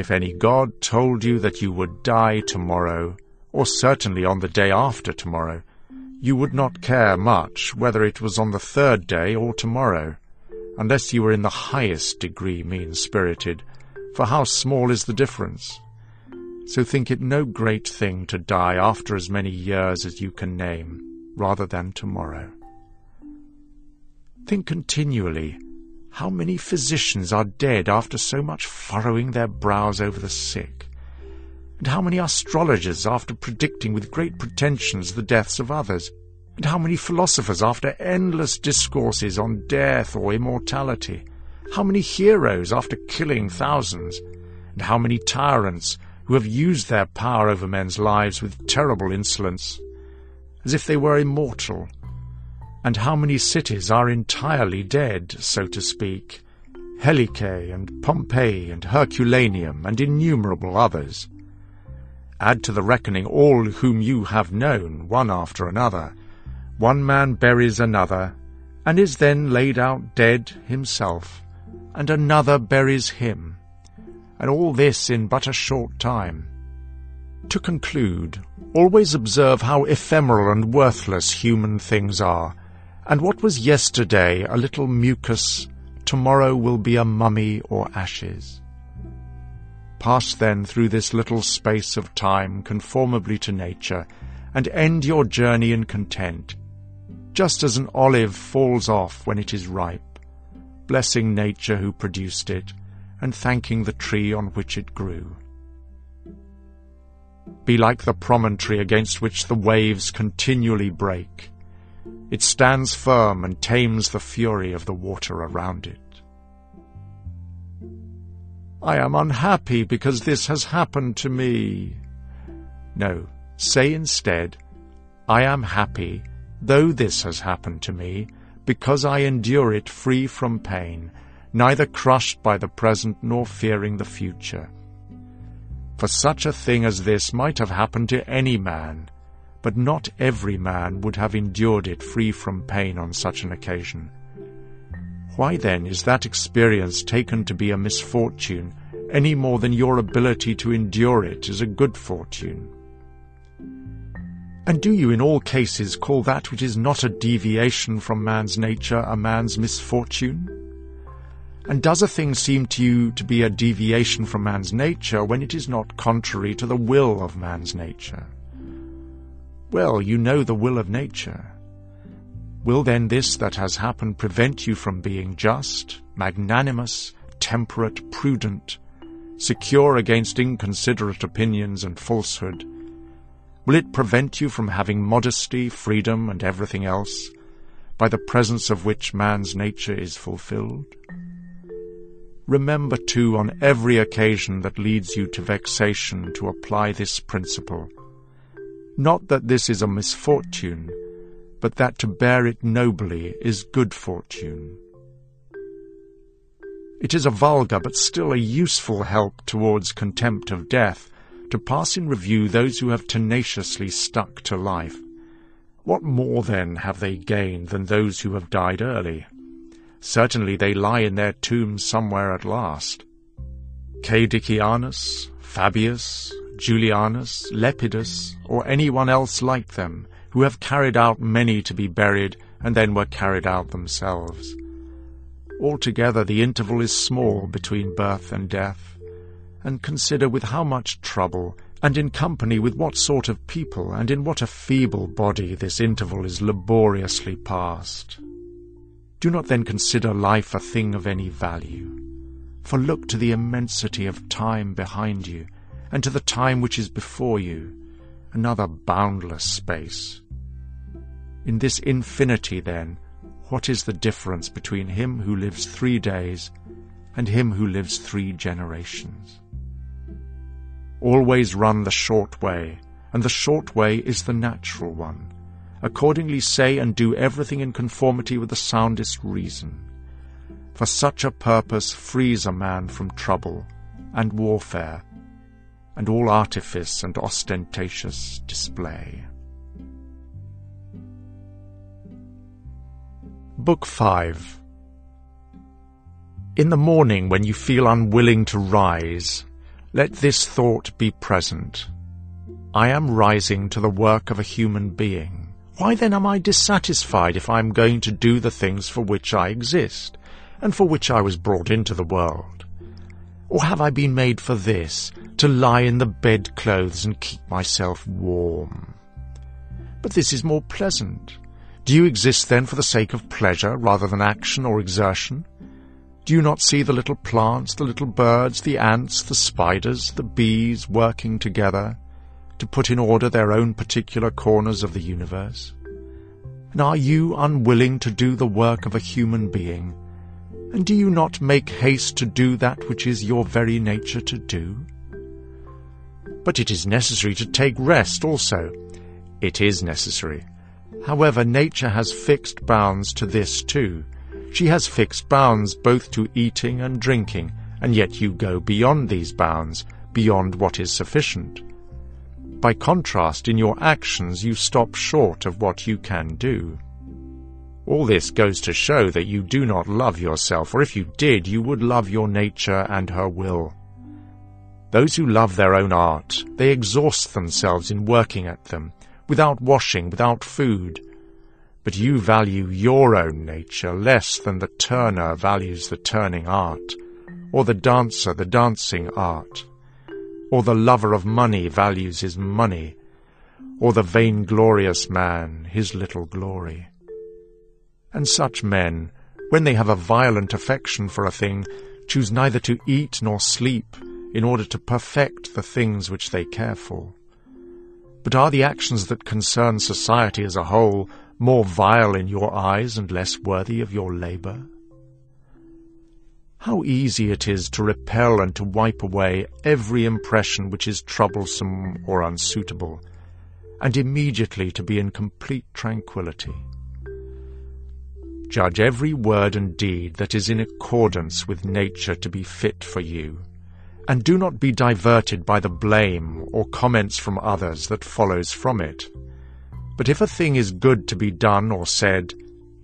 If any god told you that you would die tomorrow, or certainly on the day after tomorrow, you would not care much whether it was on the third day or tomorrow, unless you were in the highest degree mean-spirited, for how small is the difference? So think it no great thing to die after as many years as you can name, rather than tomorrow. Think continually how many physicians are dead after so much furrowing their brows over the sick, and how many astrologers after predicting with great pretensions the deaths of others, and how many philosophers after endless discourses on death or immortality, how many heroes after killing thousands, and how many tyrants who have used their power over men's lives with terrible insolence, as if they were immortal, and how many cities are entirely dead, so to speak, Helice and Pompeii and Herculaneum and innumerable others. Add to the reckoning all whom you have known, one after another. One man buries another, and is then laid out dead himself, and another buries him, and all this in but a short time. To conclude, always observe how ephemeral and worthless human things are, and what was yesterday a little mucus, tomorrow will be a mummy or ashes. Pass then through this little space of time conformably to nature, and end your journey in content, just as an olive falls off when it is ripe, blessing nature who produced it, and thanking the tree on which it grew. Be like the promontory against which the waves continually break, it stands firm and tames the fury of the water around it. I am unhappy because this has happened to me. No, say instead, I am happy, though this has happened to me, because I endure it free from pain, neither crushed by the present nor fearing the future. For such a thing as this might have happened to any man, but not every man would have endured it free from pain on such an occasion. Why then is that experience taken to be a misfortune any more than your ability to endure it is a good fortune? And do you in all cases call that which is not a deviation from man's nature a man's misfortune? And does a thing seem to you to be a deviation from man's nature when it is not contrary to the will of man's nature? Well, you know the will of nature. Will then this that has happened prevent you from being just, magnanimous, temperate, prudent, secure against inconsiderate opinions and falsehood? Will it prevent you from having modesty, freedom, and everything else, by the presence of which man's nature is fulfilled? Remember, too, on every occasion that leads you to vexation to apply this principle, not that this is a misfortune, but that to bear it nobly is good fortune. It is a vulgar but still a useful help towards contempt of death to pass in review those who have tenaciously stuck to life. What more, then, have they gained than those who have died early? Certainly they lie in their tombs somewhere at last. Cadicianus, Fabius, Julianus, Lepidus, or anyone else like them, who have carried out many to be buried and then were carried out themselves. Altogether the interval is small between birth and death, and consider with how much trouble, and in company with what sort of people, and in what a feeble body this interval is laboriously passed. Do not then consider life a thing of any value, for look to the immensity of time behind you, and to the time which is before you, another boundless space. In this infinity, then, what is the difference between him who lives three days and him who lives three generations? Always run the short way, and the short way is the natural one. Accordingly say and do everything in conformity with the soundest reason. For such a purpose frees a man from trouble and warfare and all artifice and ostentatious display. Book 5 In the morning when you feel unwilling to rise, Let this thought be present. I am rising to the work of a human being. Why then am I dissatisfied if I am going to do the things for which I exist, and for which I was brought into the world? Or have I been made for this, to lie in the bedclothes and keep myself warm? But this is more pleasant. Do you exist then for the sake of pleasure rather than action or exertion? Do you not see the little plants, the little birds, the ants, the spiders, the bees working together to put in order their own particular corners of the universe? And are you unwilling to do the work of a human being? And do you not make haste to do that which is your very nature to do? But it is necessary to take rest also. It is necessary. However, nature has fixed bounds to this too. She has fixed bounds both to eating and drinking, and yet you go beyond these bounds, beyond what is sufficient. By contrast, in your actions you stop short of what you can do. All this goes to show that you do not love yourself, or if you did, you would love your nature and her will. Those who love their own art, they exhaust themselves in working at them, without washing, without food. But you value your own nature less than the turner values the turning art, or the dancer the dancing art, or the lover of money values his money, or the vainglorious man his little glory. And such men, when they have a violent affection for a thing, choose neither to eat nor sleep in order to perfect the things which they care for. But are the actions that concern society as a whole more vile in your eyes and less worthy of your labour? How easy it is to repel and to wipe away every impression which is troublesome or unsuitable, and immediately to be in complete tranquillity. Judge every word and deed that is in accordance with nature to be fit for you and do not be diverted by the blame or comments from others that follows from it. But if a thing is good to be done or said,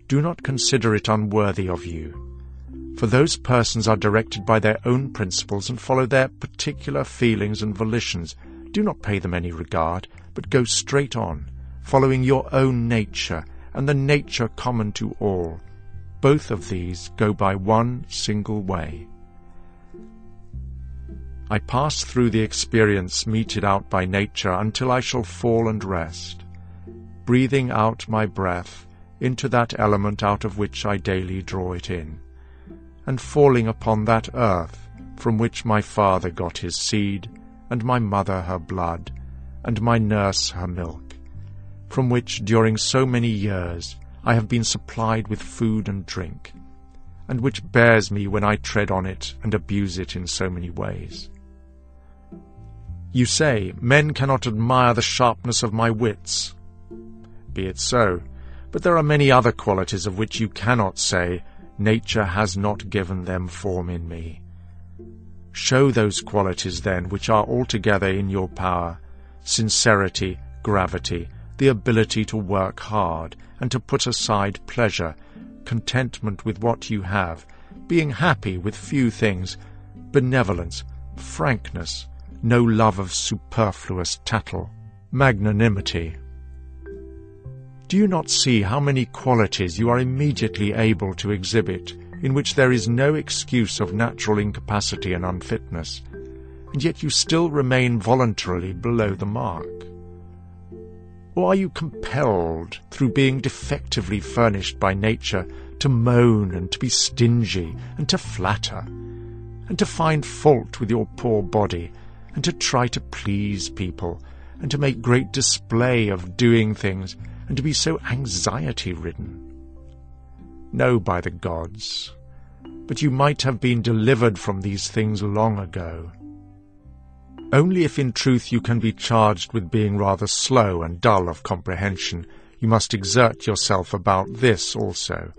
do not consider it unworthy of you. For those persons are directed by their own principles and follow their particular feelings and volitions. Do not pay them any regard, but go straight on, following your own nature and the nature common to all. Both of these go by one single way. I pass through the experience meted out by nature until I shall fall and rest, breathing out my breath into that element out of which I daily draw it in, and falling upon that earth from which my father got his seed, and my mother her blood, and my nurse her milk, from which during so many years I have been supplied with food and drink, and which bears me when I tread on it and abuse it in so many ways. You say, men cannot admire the sharpness of my wits. Be it so, but there are many other qualities of which you cannot say, nature has not given them form in me. Show those qualities, then, which are altogether in your power, sincerity, gravity, the ability to work hard, and to put aside pleasure, contentment with what you have, being happy with few things, benevolence, frankness, no love of superfluous tattle, magnanimity. Do you not see how many qualities you are immediately able to exhibit in which there is no excuse of natural incapacity and unfitness, and yet you still remain voluntarily below the mark? Or are you compelled, through being defectively furnished by nature, to moan and to be stingy and to flatter, and to find fault with your poor body and to try to please people, and to make great display of doing things, and to be so anxiety ridden. No, by the gods, but you might have been delivered from these things long ago. Only if in truth you can be charged with being rather slow and dull of comprehension, you must exert yourself about this also,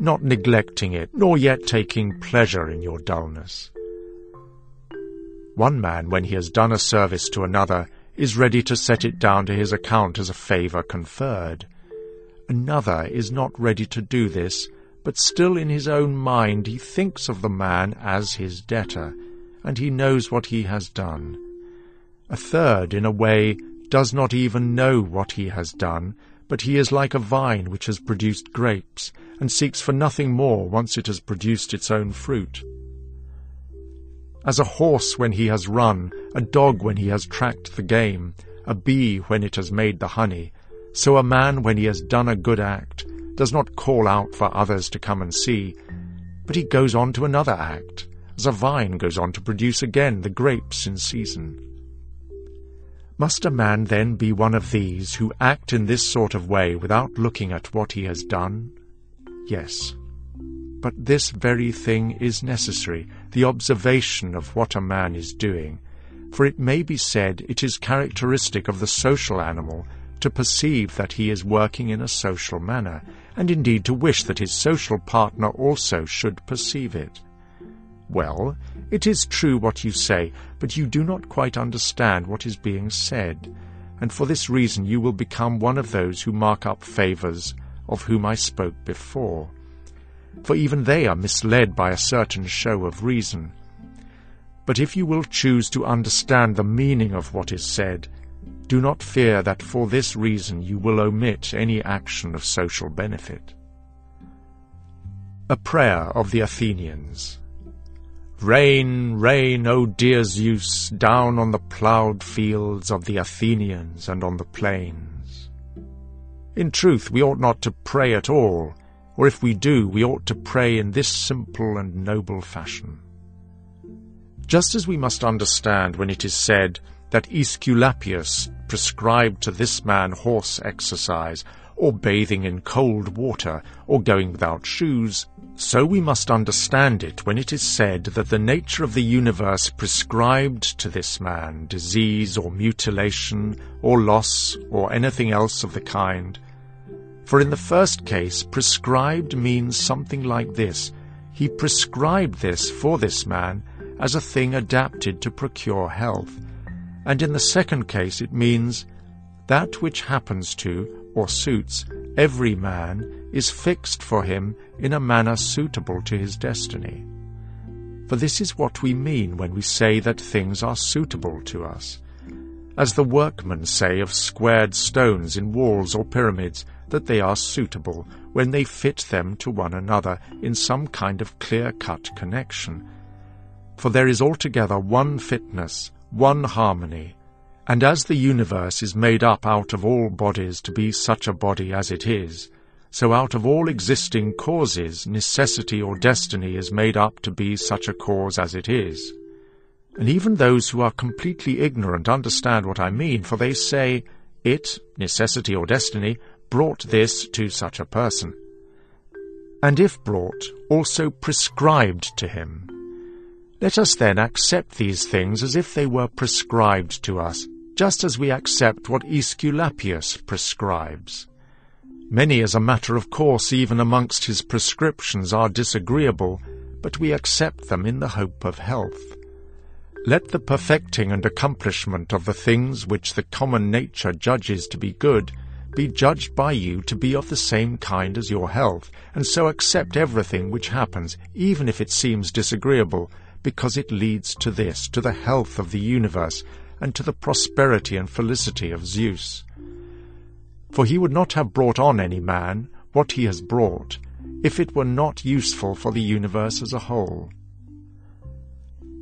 not neglecting it, nor yet taking pleasure in your dullness. One man, when he has done a service to another, is ready to set it down to his account as a favour conferred. Another is not ready to do this, but still in his own mind he thinks of the man as his debtor, and he knows what he has done. A third, in a way, does not even know what he has done, but he is like a vine which has produced grapes, and seeks for nothing more once it has produced its own fruit. As a horse when he has run, a dog when he has tracked the game, a bee when it has made the honey, so a man when he has done a good act does not call out for others to come and see, but he goes on to another act, a vine goes on to produce again the grapes in season. Must a man then be one of these who act in this sort of way without looking at what he has done? Yes. But this very thing is necessary, the observation of what a man is doing, for it may be said it is characteristic of the social animal to perceive that he is working in a social manner, and indeed to wish that his social partner also should perceive it. Well, it is true what you say, but you do not quite understand what is being said, and for this reason you will become one of those who mark up favours, of whom I spoke before. For even they are misled by a certain show of reason. But if you will choose to understand the meaning of what is said, do not fear that for this reason you will omit any action of social benefit. A Prayer of the Athenians Rain, rain, O dear Zeus, down on the ploughed fields of the Athenians and on the plains. In truth, we ought not to pray at all, or if we do, we ought to pray in this simple and noble fashion. Just as we must understand when it is said that Aesculapius prescribed to this man horse exercise, or bathing in cold water, or going without shoes, so we must understand it when it is said that the nature of the universe prescribed to this man disease or mutilation or loss or anything else of the kind. For in the first case, prescribed means something like this. He prescribed this for this man as a thing adapted to procure health. And in the second case, it means that which happens to, or suits, every man is fixed for him in a manner suitable to his destiny. For this is what we mean when we say that things are suitable to us. As the workmen say of squared stones in walls or pyramids, that they are suitable when they fit them to one another in some kind of clear-cut connection. For there is altogether one fitness, one harmony, and as the universe is made up out of all bodies to be such a body as it is, so out of all existing causes necessity or destiny is made up to be such a cause as it is. And even those who are completely ignorant understand what I mean, for they say, it, necessity or destiny, brought this to such a person. And if brought, also prescribed to him. Let us then accept these things as if they were prescribed to us, just as we accept what Aesculapius prescribes. Many, as a matter of course, even amongst his prescriptions, are disagreeable, but we accept them in the hope of health. Let the perfecting and accomplishment of the things which the common nature judges to be good be judged by you to be of the same kind as your health, and so accept everything which happens, even if it seems disagreeable, because it leads to this, to the health of the universe, and to the prosperity and felicity of Zeus. For he would not have brought on any man what he has brought, if it were not useful for the universe as a whole.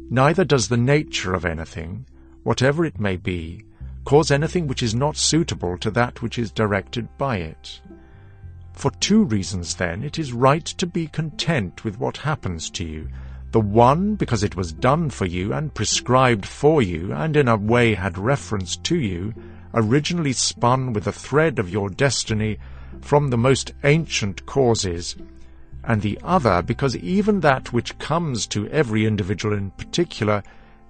Neither does the nature of anything, whatever it may be, cause anything which is not suitable to that which is directed by it. For two reasons, then, it is right to be content with what happens to you, the one, because it was done for you and prescribed for you, and in a way had reference to you, originally spun with a thread of your destiny from the most ancient causes, and the other because even that which comes to every individual in particular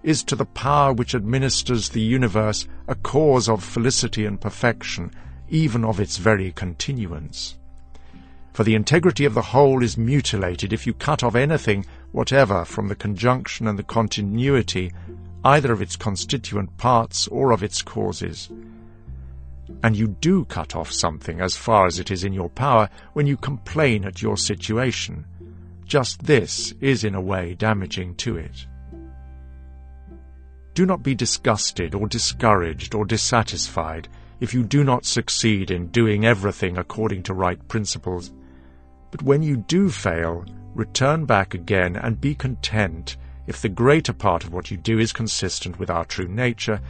is to the power which administers the universe a cause of felicity and perfection, even of its very continuance. For the integrity of the whole is mutilated if you cut off anything whatever from the conjunction and the continuity either of its constituent parts or of its causes. And you do cut off something as far as it is in your power when you complain at your situation. Just this is in a way damaging to it. Do not be disgusted or discouraged or dissatisfied if you do not succeed in doing everything according to right principles. But when you do fail, return back again and be content if the greater part of what you do is consistent with our true nature,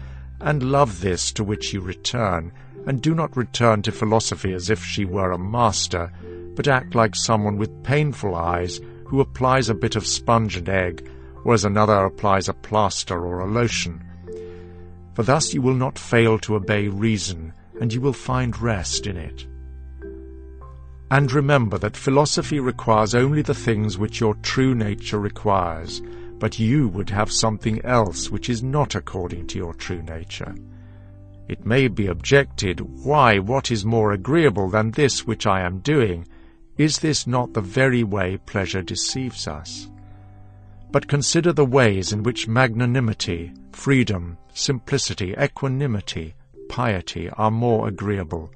and love this to which you return, and do not return to philosophy as if she were a master, but act like someone with painful eyes who applies a bit of sponge and egg, or as another applies a plaster or a lotion. For thus you will not fail to obey reason, and you will find rest in it. And remember that philosophy requires only the things which your true nature requires, but you would have something else which is not according to your true nature. It may be objected, Why, what is more agreeable than this which I am doing? Is this not the very way pleasure deceives us? But consider the ways in which magnanimity, freedom, simplicity, equanimity, piety are more agreeable.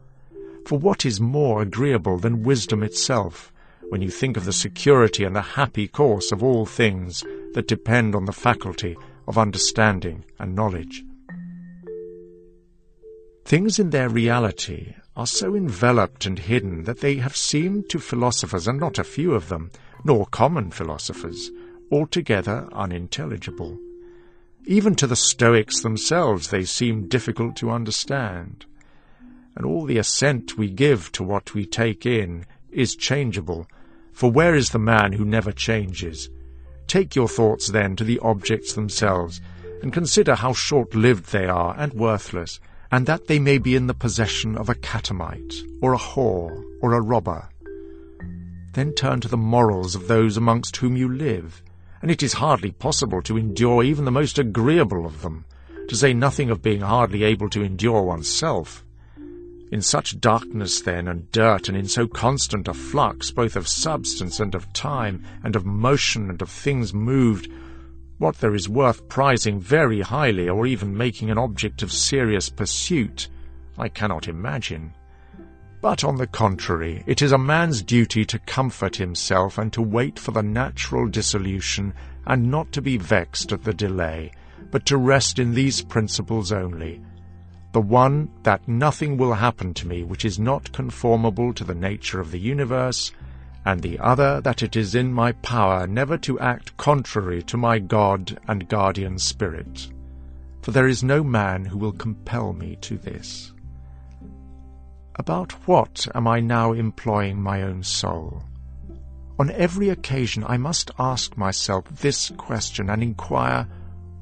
For what is more agreeable than wisdom itself, when you think of the security and the happy course of all things that depend on the faculty of understanding and knowledge? Things in their reality are so enveloped and hidden that they have seemed to philosophers, and not a few of them, nor common philosophers, altogether unintelligible. Even to the Stoics themselves they seem difficult to understand. And all the assent we give to what we take in is changeable, for where is the man who never changes? Take your thoughts then to the objects themselves, and consider how short-lived they are and worthless, and that they may be in the possession of a catamite, or a whore, or a robber. Then turn to the morals of those amongst whom you live, and it is hardly possible to endure even the most agreeable of them, to say nothing of being hardly able to endure oneself. In such darkness, then, and dirt, and in so constant a flux, both of substance and of time, and of motion and of things moved, what there is worth prizing very highly, or even making an object of serious pursuit, I cannot imagine. But on the contrary, it is a man's duty to comfort himself and to wait for the natural dissolution, and not to be vexed at the delay, but to rest in these principles only. The one, that nothing will happen to me which is not conformable to the nature of the universe, and the other, that it is in my power never to act contrary to my God and guardian spirit. For there is no man who will compel me to this. About what am I now employing my own soul? On every occasion I must ask myself this question and inquire,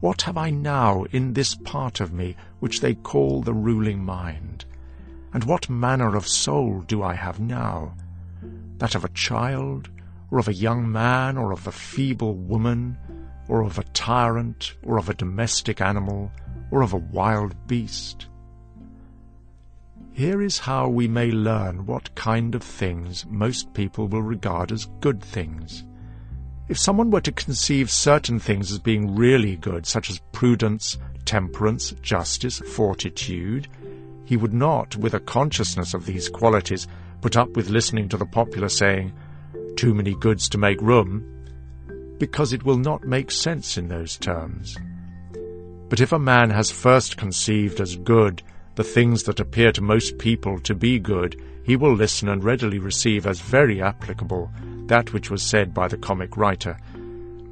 what have I now in this part of me which they call the ruling mind? And what manner of soul do I have now? That of a child, or of a young man, or of a feeble woman, or of a tyrant, or of a domestic animal, or of a wild beast? Here is how we may learn what kind of things most people will regard as good things. If someone were to conceive certain things as being really good, such as prudence, temperance, justice, fortitude, he would not, with a consciousness of these qualities, put up with listening to the popular saying, too many goods to make room, because it will not make sense in those terms. But if a man has first conceived as good the things that appear to most people to be good, he will listen and readily receive as very applicable that which was said by the comic writer.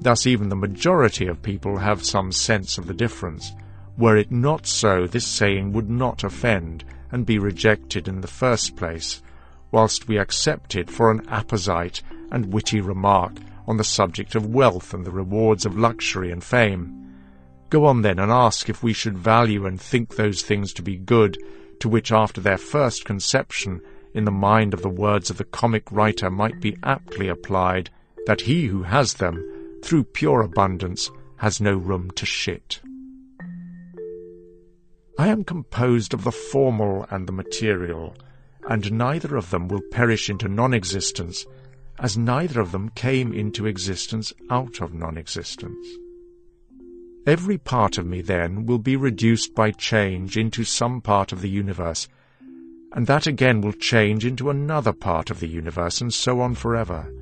Thus even the majority of people have some sense of the difference. Were it not so, this saying would not offend and be rejected in the first place, whilst we accept it for an apposite and witty remark on the subject of wealth and the rewards of luxury and fame. Go on then and ask if we should value and think those things to be good, to which after their first conception, in the mind of the words of the comic writer might be aptly applied, that he who has them, through pure abundance, has no room to shit. I am composed of the formal and the material, and neither of them will perish into non-existence, as neither of them came into existence out of non-existence. Every part of me, then, will be reduced by change into some part of the universe, and that again will change into another part of the universe, and so on forever.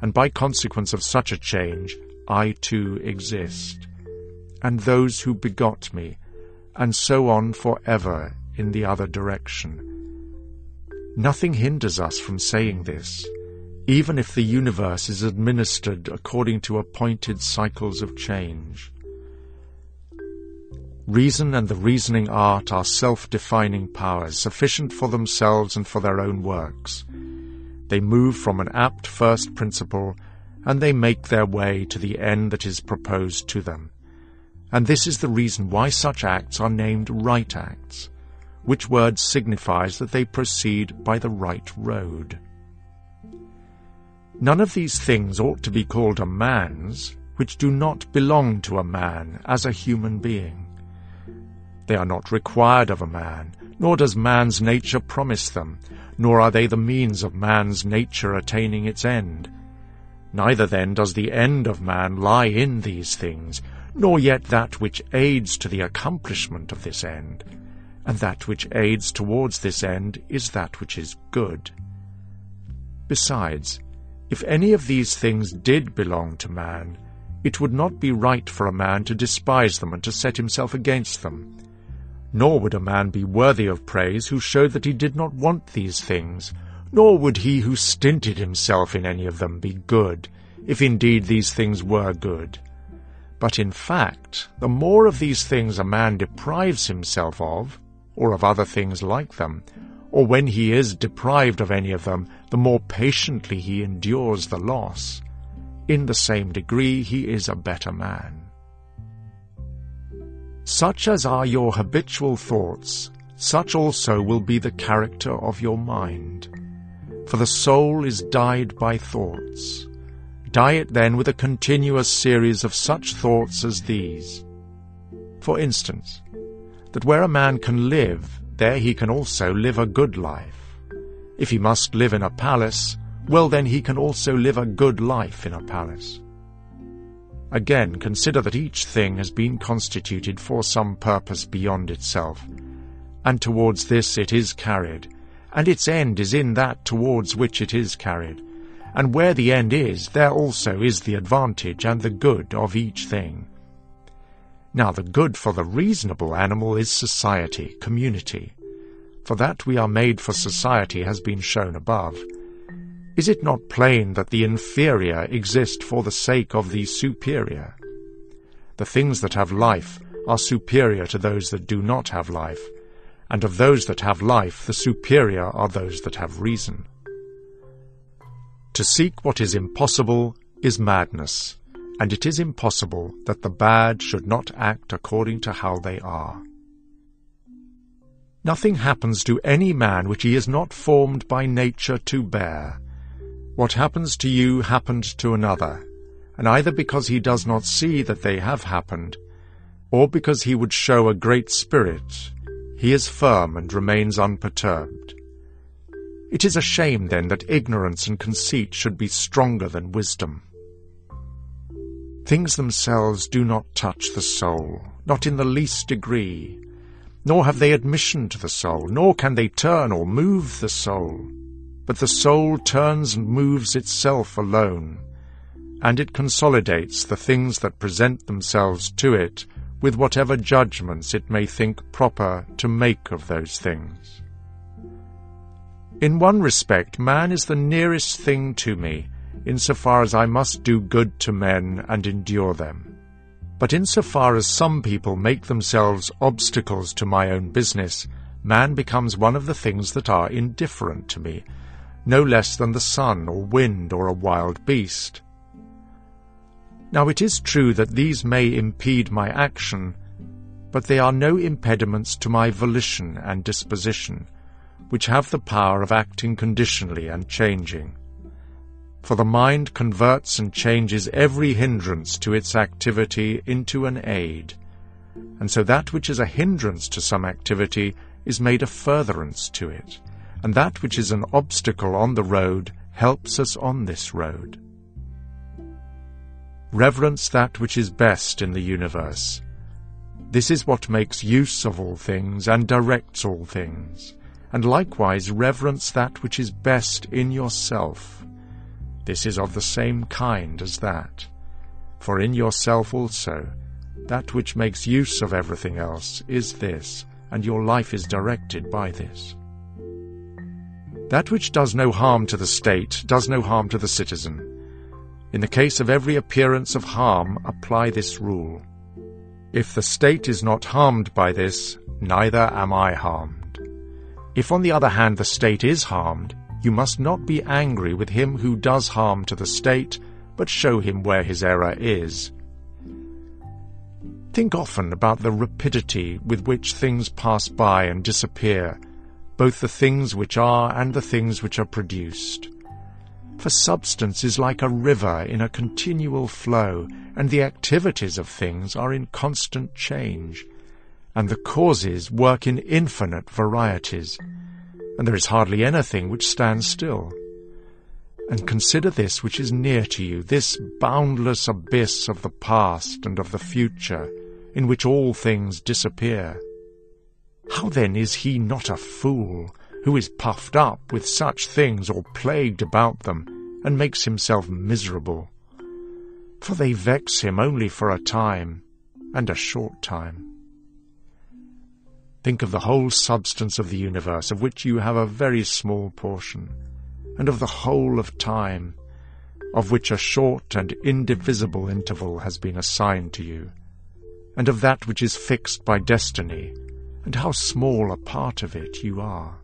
And by consequence of such a change, I too exist. and those who begot me, and so on forever in the other direction. Nothing hinders us from saying this, even if the universe is administered according to appointed cycles of change. Reason and the reasoning art are self-defining powers, sufficient for themselves and for their own works. They move from an apt first principle, and they make their way to the end that is proposed to them. And this is the reason why such acts are named right acts, which word signifies that they proceed by the right road. None of these things ought to be called a man's, which do not belong to a man as a human being. They are not required of a man, nor does man's nature promise them, nor are they the means of man's nature attaining its end. Neither then does the end of man lie in these things, nor yet that which aids to the accomplishment of this end, and that which aids towards this end is that which is good. Besides, if any of these things did belong to man, it would not be right for a man to despise them and to set himself against them. Nor would a man be worthy of praise who showed that he did not want these things, nor would he who stinted himself in any of them be good, if indeed these things were good. But in fact, the more of these things a man deprives himself of, or of other things like them, or when he is deprived of any of them, the more patiently he endures the loss. In the same degree he is a better man. Such as are your habitual thoughts, such also will be the character of your mind. For the soul is dyed by thoughts. Dye it then with a continuous series of such thoughts as these. For instance, that where a man can live, there he can also live a good life. If he must live in a palace, well then he can also live a good life in a palace. Again, consider that each thing has been constituted for some purpose beyond itself, and towards this it is carried, and its end is in that towards which it is carried. And where the end is, there also is the advantage and the good of each thing. Now the good for the reasonable animal is society, community. For that we are made for society has been shown above. Is it not plain that the inferior exist for the sake of the superior? The things that have life are superior to those that do not have life, and of those that have life the superior are those that have reason. To seek what is impossible is madness, and it is impossible that the bad should not act according to how they are. Nothing happens to any man which he is not formed by nature to bear, what happens to you happened to another, and either because he does not see that they have happened, or because he would show a great spirit, he is firm and remains unperturbed. It is a shame, then, that ignorance and conceit should be stronger than wisdom. Things themselves do not touch the soul, not in the least degree, nor have they admission to the soul, nor can they turn or move the soul. But the soul turns and moves itself alone, and it consolidates the things that present themselves to it with whatever judgments it may think proper to make of those things. In one respect, man is the nearest thing to me, insofar as I must do good to men and endure them. But insofar as some people make themselves obstacles to my own business, man becomes one of the things that are indifferent to me, no less than the sun or wind or a wild beast. Now it is true that these may impede my action, but they are no impediments to my volition and disposition, which have the power of acting conditionally and changing. For the mind converts and changes every hindrance to its activity into an aid, and so that which is a hindrance to some activity is made a furtherance to it and that which is an obstacle on the road helps us on this road. Reverence that which is best in the universe. This is what makes use of all things and directs all things, and likewise reverence that which is best in yourself. This is of the same kind as that. For in yourself also, That which makes use of everything else is this, and your life is directed by this. That which does no harm to the state does no harm to the citizen. In the case of every appearance of harm, apply this rule. If the state is not harmed by this, neither am I harmed. If on the other hand the state is harmed, you must not be angry with him who does harm to the state, but show him where his error is. Think often about the rapidity with which things pass by and disappear, both the things which are and the things which are produced. For substance is like a river in a continual flow, and the activities of things are in constant change, and the causes work in infinite varieties, and there is hardly anything which stands still. And consider this which is near to you, this boundless abyss of the past and of the future, in which all things disappear. How then is he not a fool, who is puffed up with such things or plagued about them, and makes himself miserable? For they vex him only for a time, and a short time. Think of the whole substance of the universe, of which you have a very small portion, and of the whole of time, of which a short and indivisible interval has been assigned to you, and of that which is fixed by destiny, and how small a part of it you are.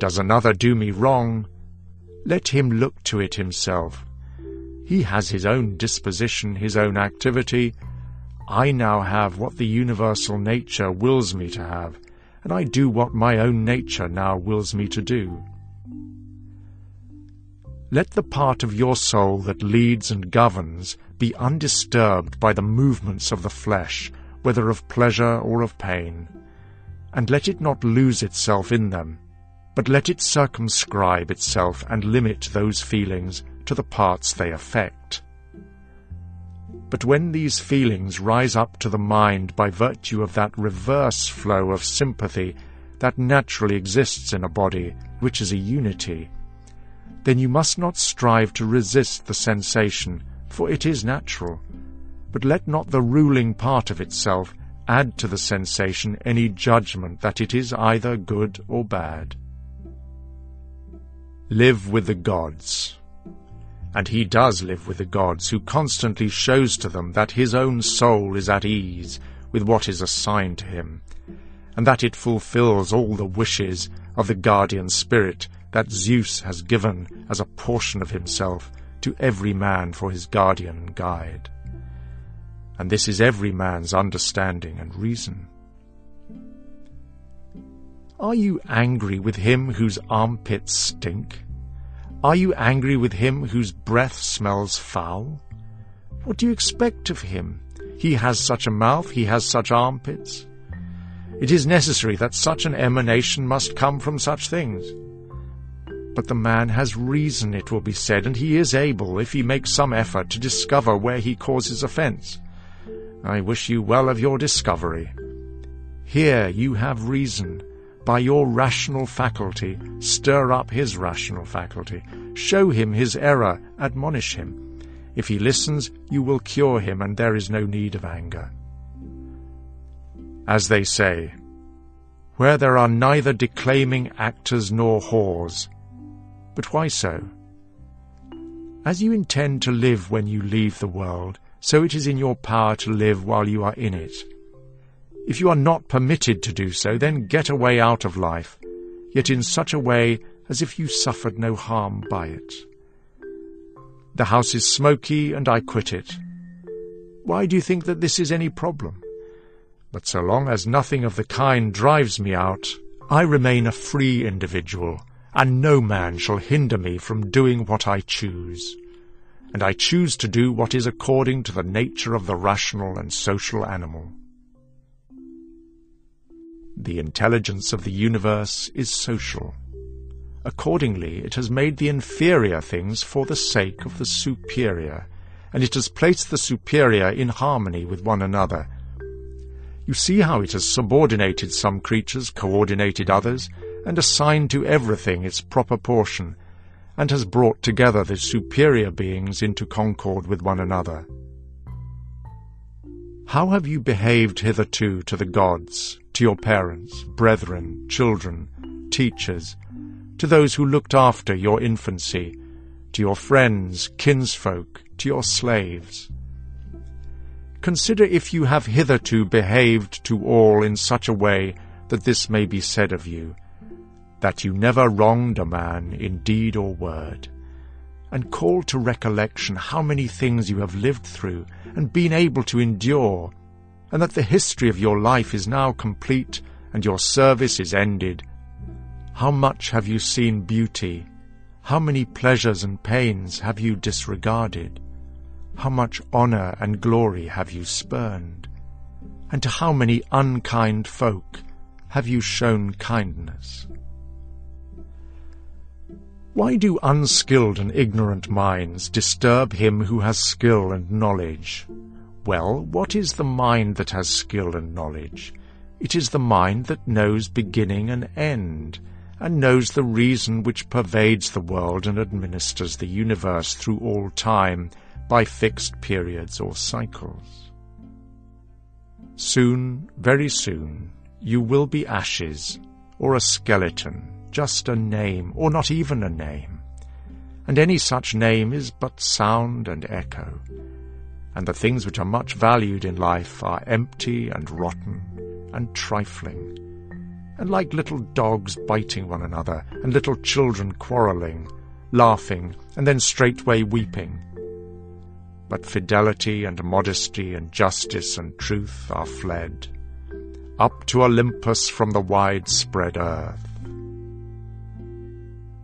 Does another do me wrong? Let him look to it himself. He has his own disposition, his own activity. I now have what the universal nature wills me to have, and I do what my own nature now wills me to do. Let the part of your soul that leads and governs be undisturbed by the movements of the flesh, whether of pleasure or of pain, and let it not lose itself in them, but let it circumscribe itself and limit those feelings to the parts they affect. But when these feelings rise up to the mind by virtue of that reverse flow of sympathy that naturally exists in a body, which is a unity, then you must not strive to resist the sensation, for it is natural, but let not the ruling part of itself add to the sensation any judgment that it is either good or bad. Live with the gods. And he does live with the gods, who constantly shows to them that his own soul is at ease with what is assigned to him, and that it fulfills all the wishes of the guardian spirit that Zeus has given as a portion of himself to every man for his guardian and guide and this is every man's understanding and reason. Are you angry with him whose armpits stink? Are you angry with him whose breath smells foul? What do you expect of him? He has such a mouth, he has such armpits. It is necessary that such an emanation must come from such things. But the man has reason, it will be said, and he is able, if he makes some effort, to discover where he causes offence. I wish you well of your discovery. Here you have reason. By your rational faculty, stir up his rational faculty. Show him his error, admonish him. If he listens, you will cure him, and there is no need of anger. As they say, where there are neither declaiming actors nor whores. But why so? As you intend to live when you leave the world, so it is in your power to live while you are in it. If you are not permitted to do so, then get away out of life, yet in such a way as if you suffered no harm by it. The house is smoky, and I quit it. Why do you think that this is any problem? But so long as nothing of the kind drives me out, I remain a free individual, and no man shall hinder me from doing what I choose and I choose to do what is according to the nature of the rational and social animal. The intelligence of the universe is social. Accordingly, it has made the inferior things for the sake of the superior, and it has placed the superior in harmony with one another. You see how it has subordinated some creatures, coordinated others, and assigned to everything its proper portion, and has brought together the superior beings into concord with one another. How have you behaved hitherto to the gods, to your parents, brethren, children, teachers, to those who looked after your infancy, to your friends, kinsfolk, to your slaves? Consider if you have hitherto behaved to all in such a way that this may be said of you, that you never wronged a man in deed or word, and call to recollection how many things you have lived through and been able to endure, and that the history of your life is now complete and your service is ended. How much have you seen beauty? How many pleasures and pains have you disregarded? How much honour and glory have you spurned? And to how many unkind folk have you shown kindness? Why do unskilled and ignorant minds disturb him who has skill and knowledge? Well, what is the mind that has skill and knowledge? It is the mind that knows beginning and end, and knows the reason which pervades the world and administers the universe through all time by fixed periods or cycles. Soon, very soon, you will be ashes, or a skeleton, just a name, or not even a name. And any such name is but sound and echo. And the things which are much valued in life are empty and rotten and trifling, and like little dogs biting one another, and little children quarrelling, laughing, and then straightway weeping. But fidelity and modesty and justice and truth are fled, up to Olympus from the widespread earth.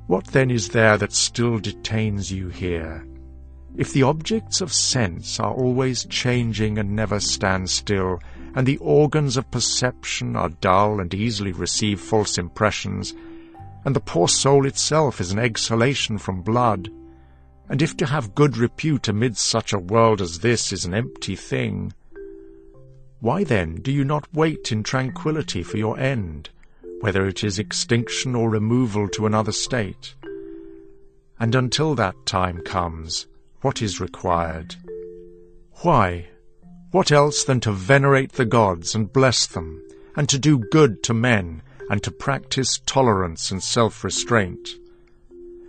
What then is there that still detains you here? If the objects of sense are always changing and never stand still, and the organs of perception are dull and easily receive false impressions, and the poor soul itself is an exhalation from blood, and if to have good repute amidst such a world as this is an empty thing, why then do you not wait in tranquillity for your end, whether it is extinction or removal to another state. And until that time comes, what is required? Why, what else than to venerate the gods and bless them, and to do good to men, and to practice tolerance and self-restraint?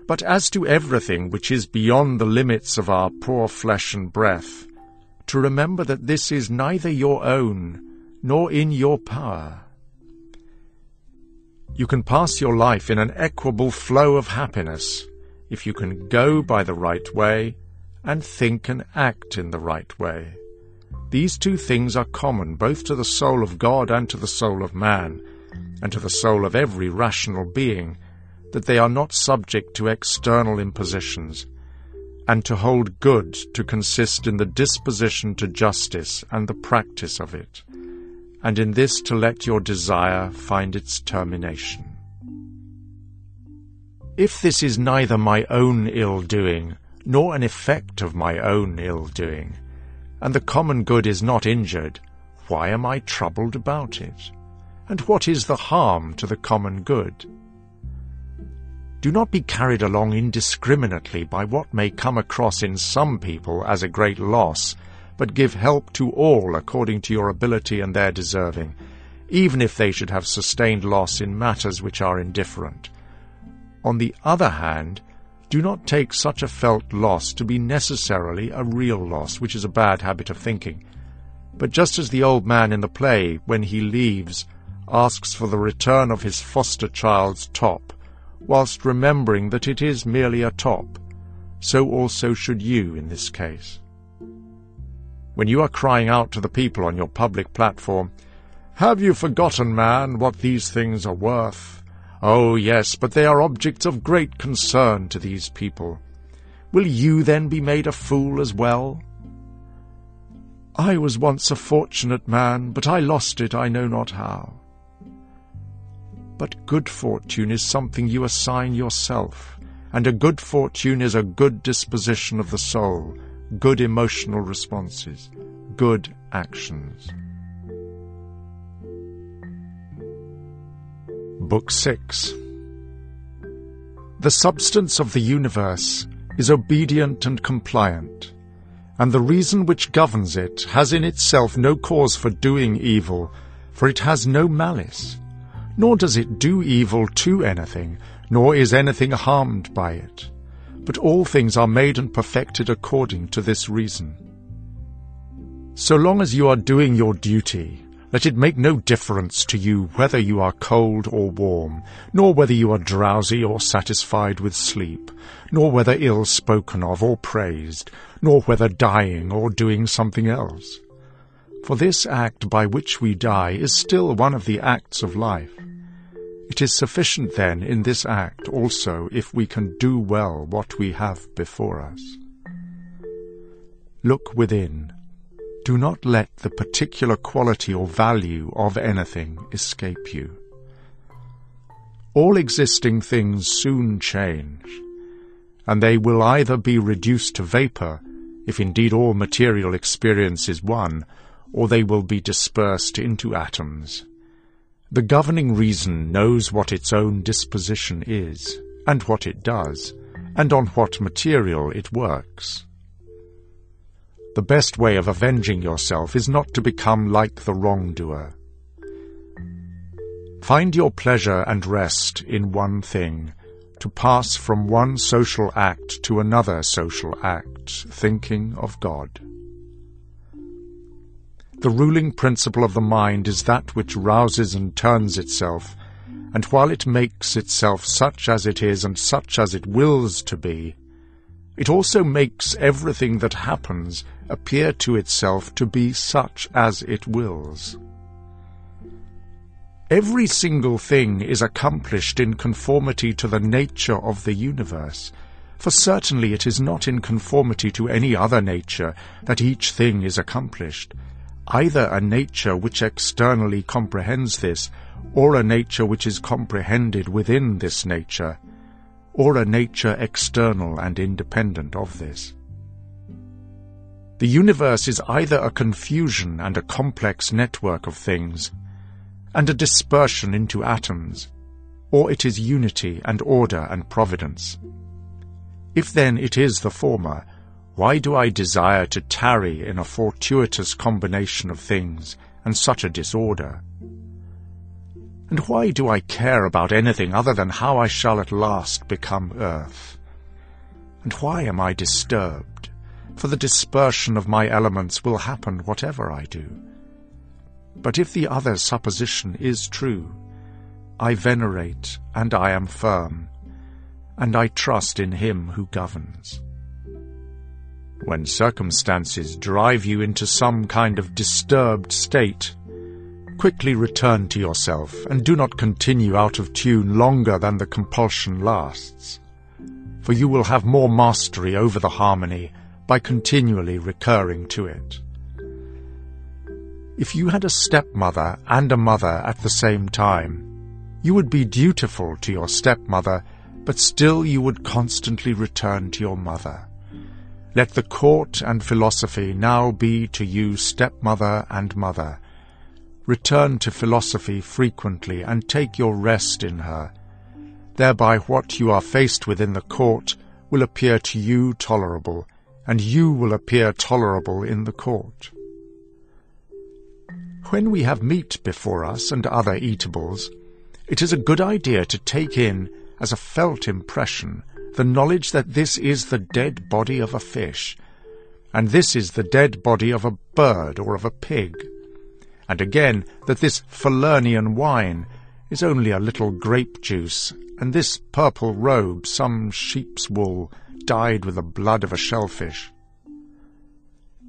But as to everything which is beyond the limits of our poor flesh and breath, to remember that this is neither your own, nor in your power, you can pass your life in an equable flow of happiness if you can go by the right way and think and act in the right way. These two things are common both to the soul of God and to the soul of man, and to the soul of every rational being, that they are not subject to external impositions, and to hold good to consist in the disposition to justice and the practice of it and in this to let your desire find its termination. If this is neither my own ill-doing, nor an effect of my own ill-doing, and the common good is not injured, why am I troubled about it? And what is the harm to the common good? Do not be carried along indiscriminately by what may come across in some people as a great loss, but give help to all according to your ability and their deserving, even if they should have sustained loss in matters which are indifferent. On the other hand, do not take such a felt loss to be necessarily a real loss, which is a bad habit of thinking. But just as the old man in the play, when he leaves, asks for the return of his foster child's top, whilst remembering that it is merely a top, so also should you in this case when you are crying out to the people on your public platform, Have you forgotten, man, what these things are worth? Oh, yes, but they are objects of great concern to these people. Will you then be made a fool as well? I was once a fortunate man, but I lost it I know not how. But good fortune is something you assign yourself, and a good fortune is a good disposition of the soul, good emotional responses, good actions. Book 6 The substance of the universe is obedient and compliant, and the reason which governs it has in itself no cause for doing evil, for it has no malice, nor does it do evil to anything, nor is anything harmed by it. But all things are made and perfected according to this reason. So long as you are doing your duty, let it make no difference to you whether you are cold or warm, nor whether you are drowsy or satisfied with sleep, nor whether ill spoken of or praised, nor whether dying or doing something else. For this act by which we die is still one of the acts of life. It is sufficient then in this act also if we can do well what we have before us. Look within do not let the particular quality or value of anything escape you. All existing things soon change, and they will either be reduced to vapour, if indeed all material experience is one, or they will be dispersed into atoms. The governing reason knows what its own disposition is, and what it does, and on what material it works. The best way of avenging yourself is not to become like the wrongdoer. Find your pleasure and rest in one thing, to pass from one social act to another social act, thinking of God. The ruling principle of the mind is that which rouses and turns itself, and while it makes itself such as it is and such as it wills to be, it also makes everything that happens appear to itself to be such as it wills. Every single thing is accomplished in conformity to the nature of the universe, for certainly it is not in conformity to any other nature that each thing is accomplished, either a nature which externally comprehends this, or a nature which is comprehended within this nature, or a nature external and independent of this. The universe is either a confusion and a complex network of things, and a dispersion into atoms, or it is unity and order and providence. If then it is the former, why do I desire to tarry in a fortuitous combination of things and such a disorder? And why do I care about anything other than how I shall at last become earth? And why am I disturbed? for the dispersion of my elements will happen whatever I do. But if the other supposition is true, I venerate and I am firm, and I trust in him who governs. When circumstances drive you into some kind of disturbed state, quickly return to yourself and do not continue out of tune longer than the compulsion lasts, for you will have more mastery over the harmony by continually recurring to it. If you had a stepmother and a mother at the same time, you would be dutiful to your stepmother, but still you would constantly return to your mother. Let the court and philosophy now be to you stepmother and mother. Return to philosophy frequently and take your rest in her. Thereby what you are faced with in the court will appear to you tolerable, and you will appear tolerable in the court. When we have meat before us and other eatables, it is a good idea to take in, as a felt impression, the knowledge that this is the dead body of a fish, and this is the dead body of a bird or of a pig, and again that this Falernian wine is only a little grape juice, and this purple robe some sheep's wool, dyed with the blood of a shellfish.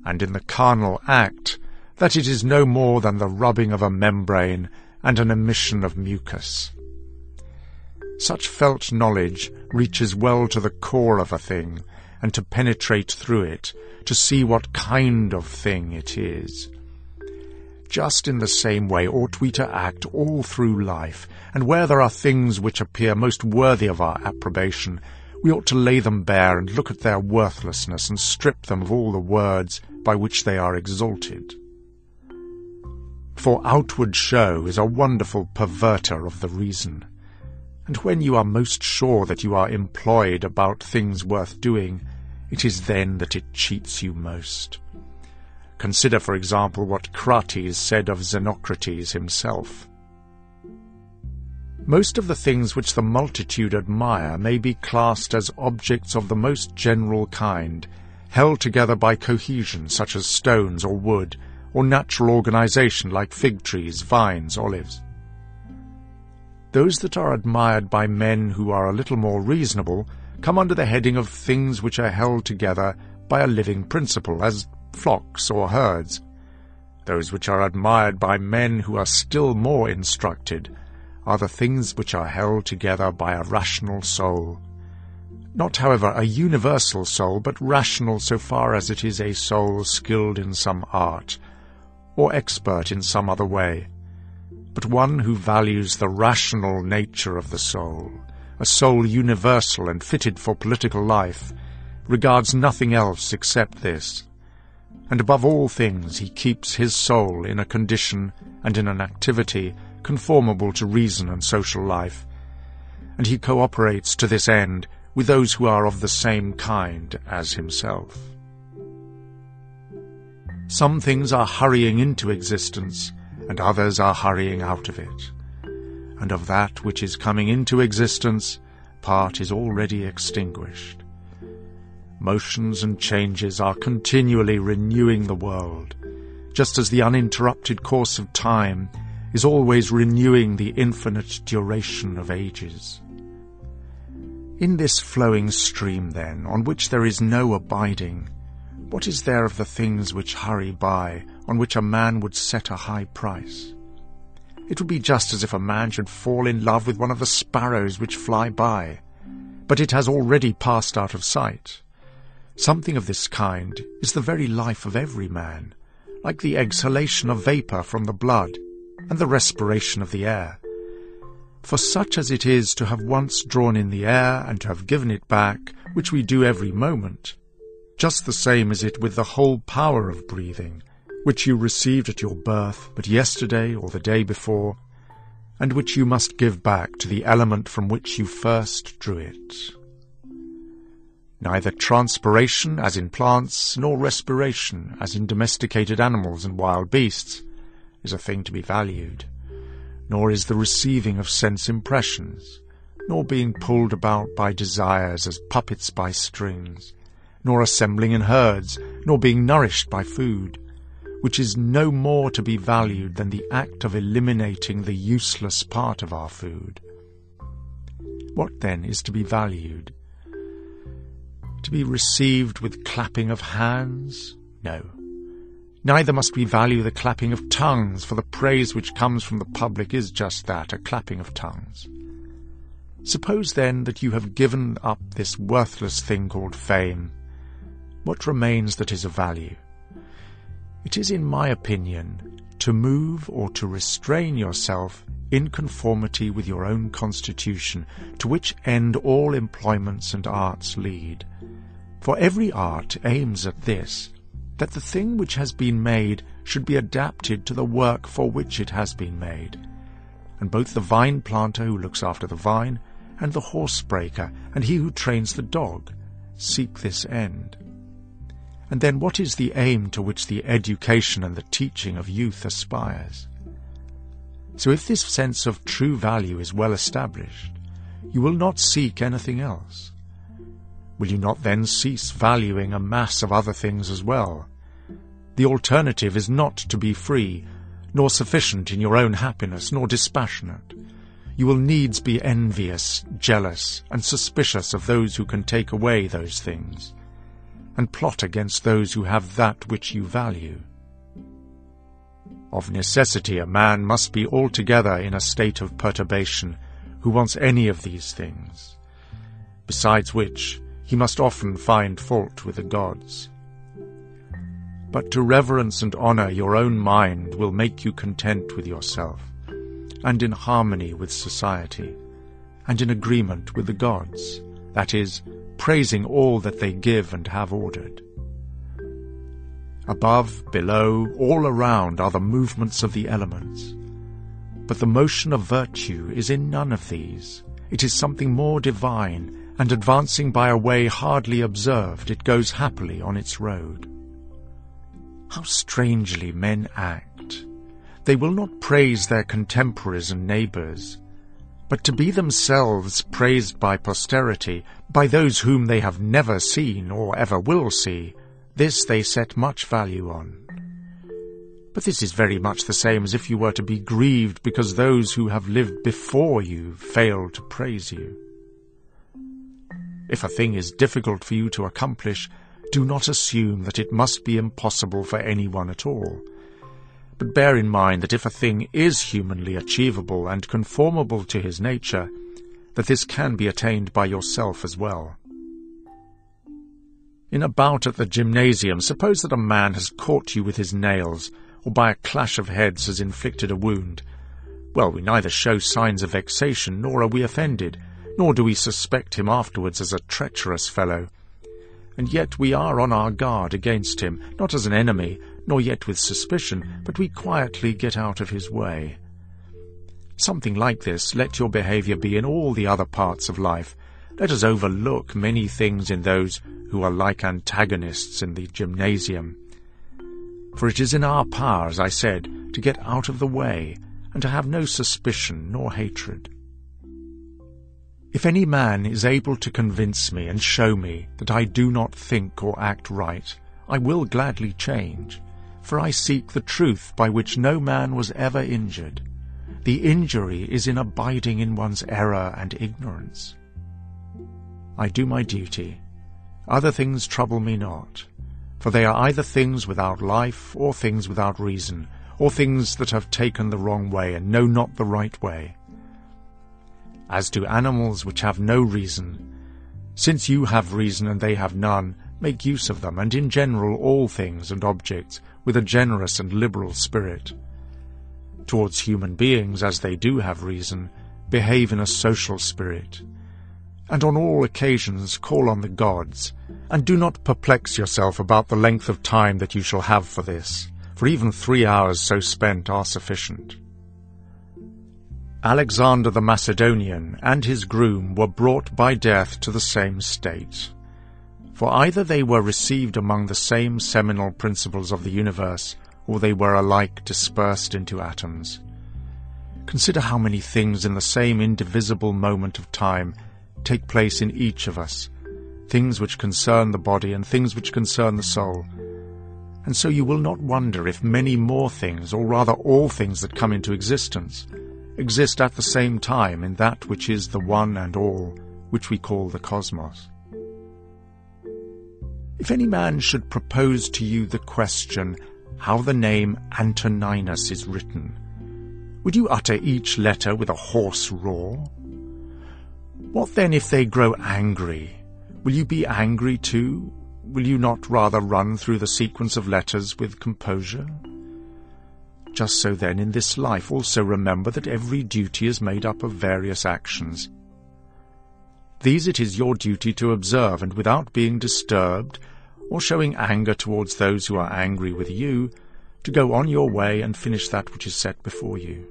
And in the carnal act, that it is no more than the rubbing of a membrane and an emission of mucus. Such felt knowledge reaches well to the core of a thing, and to penetrate through it, to see what kind of thing it is. Just in the same way ought we to act all through life, and where there are things which appear most worthy of our approbation, we ought to lay them bare and look at their worthlessness and strip them of all the words by which they are exalted. For outward show is a wonderful perverter of the reason, and when you are most sure that you are employed about things worth doing, it is then that it cheats you most. Consider, for example, what Crates said of Xenocrates himself. Most of the things which the multitude admire may be classed as objects of the most general kind, held together by cohesion such as stones or wood, or natural organization like fig trees, vines, olives. Those that are admired by men who are a little more reasonable come under the heading of things which are held together by a living principle, as flocks or herds. Those which are admired by men who are still more instructed are the things which are held together by a rational soul. Not, however, a universal soul, but rational so far as it is a soul skilled in some art, or expert in some other way but one who values the rational nature of the soul, a soul universal and fitted for political life, regards nothing else except this. And above all things he keeps his soul in a condition and in an activity conformable to reason and social life, and he cooperates to this end with those who are of the same kind as himself. Some things are hurrying into existence, and others are hurrying out of it. And of that which is coming into existence, part is already extinguished. Motions and changes are continually renewing the world, just as the uninterrupted course of time is always renewing the infinite duration of ages. In this flowing stream, then, on which there is no abiding, what is there of the things which hurry by, on which a man would set a high price? It would be just as if a man should fall in love with one of the sparrows which fly by, but it has already passed out of sight. Something of this kind is the very life of every man, like the exhalation of vapour from the blood and the respiration of the air. For such as it is to have once drawn in the air and to have given it back, which we do every moment, just the same is it with the whole power of breathing, which you received at your birth but yesterday or the day before, and which you must give back to the element from which you first drew it. Neither transpiration, as in plants, nor respiration, as in domesticated animals and wild beasts, is a thing to be valued, nor is the receiving of sense impressions, nor being pulled about by desires as puppets by strings, nor assembling in herds, nor being nourished by food, which is no more to be valued than the act of eliminating the useless part of our food. What then is to be valued? To be received with clapping of hands? No. Neither must we value the clapping of tongues, for the praise which comes from the public is just that, a clapping of tongues. Suppose then that you have given up this worthless thing called fame, what remains that is of value? It is, in my opinion, to move or to restrain yourself in conformity with your own constitution, to which end all employments and arts lead. For every art aims at this, that the thing which has been made should be adapted to the work for which it has been made. And both the vine planter who looks after the vine, and the horse breaker, and he who trains the dog, seek this end. And then what is the aim to which the education and the teaching of youth aspires? So if this sense of true value is well established, you will not seek anything else. Will you not then cease valuing a mass of other things as well? The alternative is not to be free, nor sufficient in your own happiness, nor dispassionate. You will needs be envious, jealous, and suspicious of those who can take away those things and plot against those who have that which you value. Of necessity a man must be altogether in a state of perturbation who wants any of these things, besides which he must often find fault with the gods. But to reverence and honour your own mind will make you content with yourself, and in harmony with society, and in agreement with the gods, that is, praising all that they give and have ordered. Above, below, all around are the movements of the elements. But the motion of virtue is in none of these. It is something more divine, and advancing by a way hardly observed, it goes happily on its road. How strangely men act! They will not praise their contemporaries and neighbours, but to be themselves praised by posterity, by those whom they have never seen or ever will see, this they set much value on. But this is very much the same as if you were to be grieved because those who have lived before you fail to praise you. If a thing is difficult for you to accomplish, do not assume that it must be impossible for anyone at all. But bear in mind that if a thing is humanly achievable and conformable to his nature, that this can be attained by yourself as well. In a bout at the gymnasium, suppose that a man has caught you with his nails, or by a clash of heads has inflicted a wound. Well, we neither show signs of vexation, nor are we offended, nor do we suspect him afterwards as a treacherous fellow. And yet we are on our guard against him, not as an enemy, nor yet with suspicion, but we quietly get out of his way. Something like this let your behaviour be in all the other parts of life. Let us overlook many things in those who are like antagonists in the gymnasium. For it is in our power, as I said, to get out of the way, and to have no suspicion nor hatred. If any man is able to convince me and show me that I do not think or act right, I will gladly change, for I seek the truth by which no man was ever injured. The injury is in abiding in one's error and ignorance. I do my duty. Other things trouble me not, for they are either things without life, or things without reason, or things that have taken the wrong way and know not the right way. As to animals which have no reason, since you have reason and they have none, make use of them, and in general all things and objects, with a generous and liberal spirit. Towards human beings, as they do have reason, behave in a social spirit, and on all occasions call on the gods, and do not perplex yourself about the length of time that you shall have for this, for even three hours so spent are sufficient. Alexander the Macedonian and his groom were brought by death to the same state. For either they were received among the same seminal principles of the universe, or they were alike dispersed into atoms. Consider how many things in the same indivisible moment of time take place in each of us, things which concern the body and things which concern the soul. And so you will not wonder if many more things, or rather all things that come into existence, exist at the same time in that which is the one and all, which we call the cosmos. If any man should propose to you the question how the name Antoninus is written, would you utter each letter with a hoarse roar? What then if they grow angry? Will you be angry too? Will you not rather run through the sequence of letters with composure? Just so then in this life also remember that every duty is made up of various actions. These it is your duty to observe, and without being disturbed, or showing anger towards those who are angry with you, to go on your way and finish that which is set before you.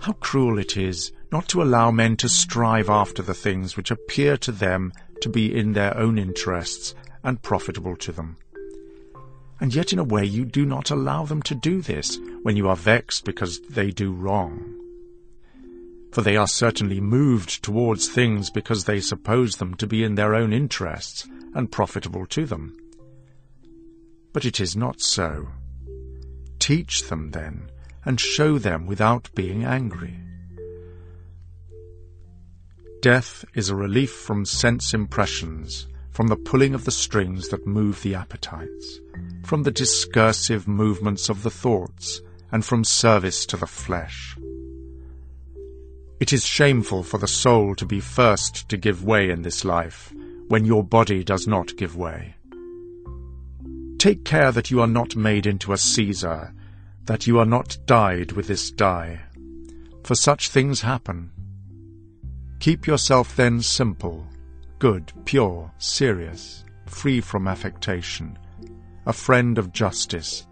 How cruel it is not to allow men to strive after the things which appear to them to be in their own interests and profitable to them and yet in a way you do not allow them to do this when you are vexed because they do wrong. For they are certainly moved towards things because they suppose them to be in their own interests and profitable to them. But it is not so. Teach them, then, and show them without being angry. Death is a relief from sense impressions, from the pulling of the strings that move the appetites from the discursive movements of the thoughts, and from service to the flesh. It is shameful for the soul to be first to give way in this life, when your body does not give way. Take care that you are not made into a Caesar, that you are not dyed with this dye, for such things happen. Keep yourself then simple, good, pure, serious, free from affectation, a friend of justice,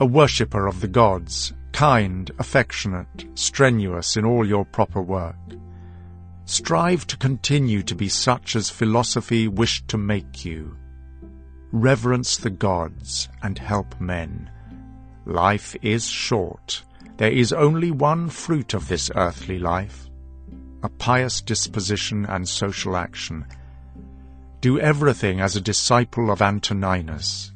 a worshipper of the gods, kind, affectionate, strenuous in all your proper work. Strive to continue to be such as philosophy wished to make you. Reverence the gods and help men. Life is short. There is only one fruit of this earthly life, a pious disposition and social action. Do everything as a disciple of Antoninus.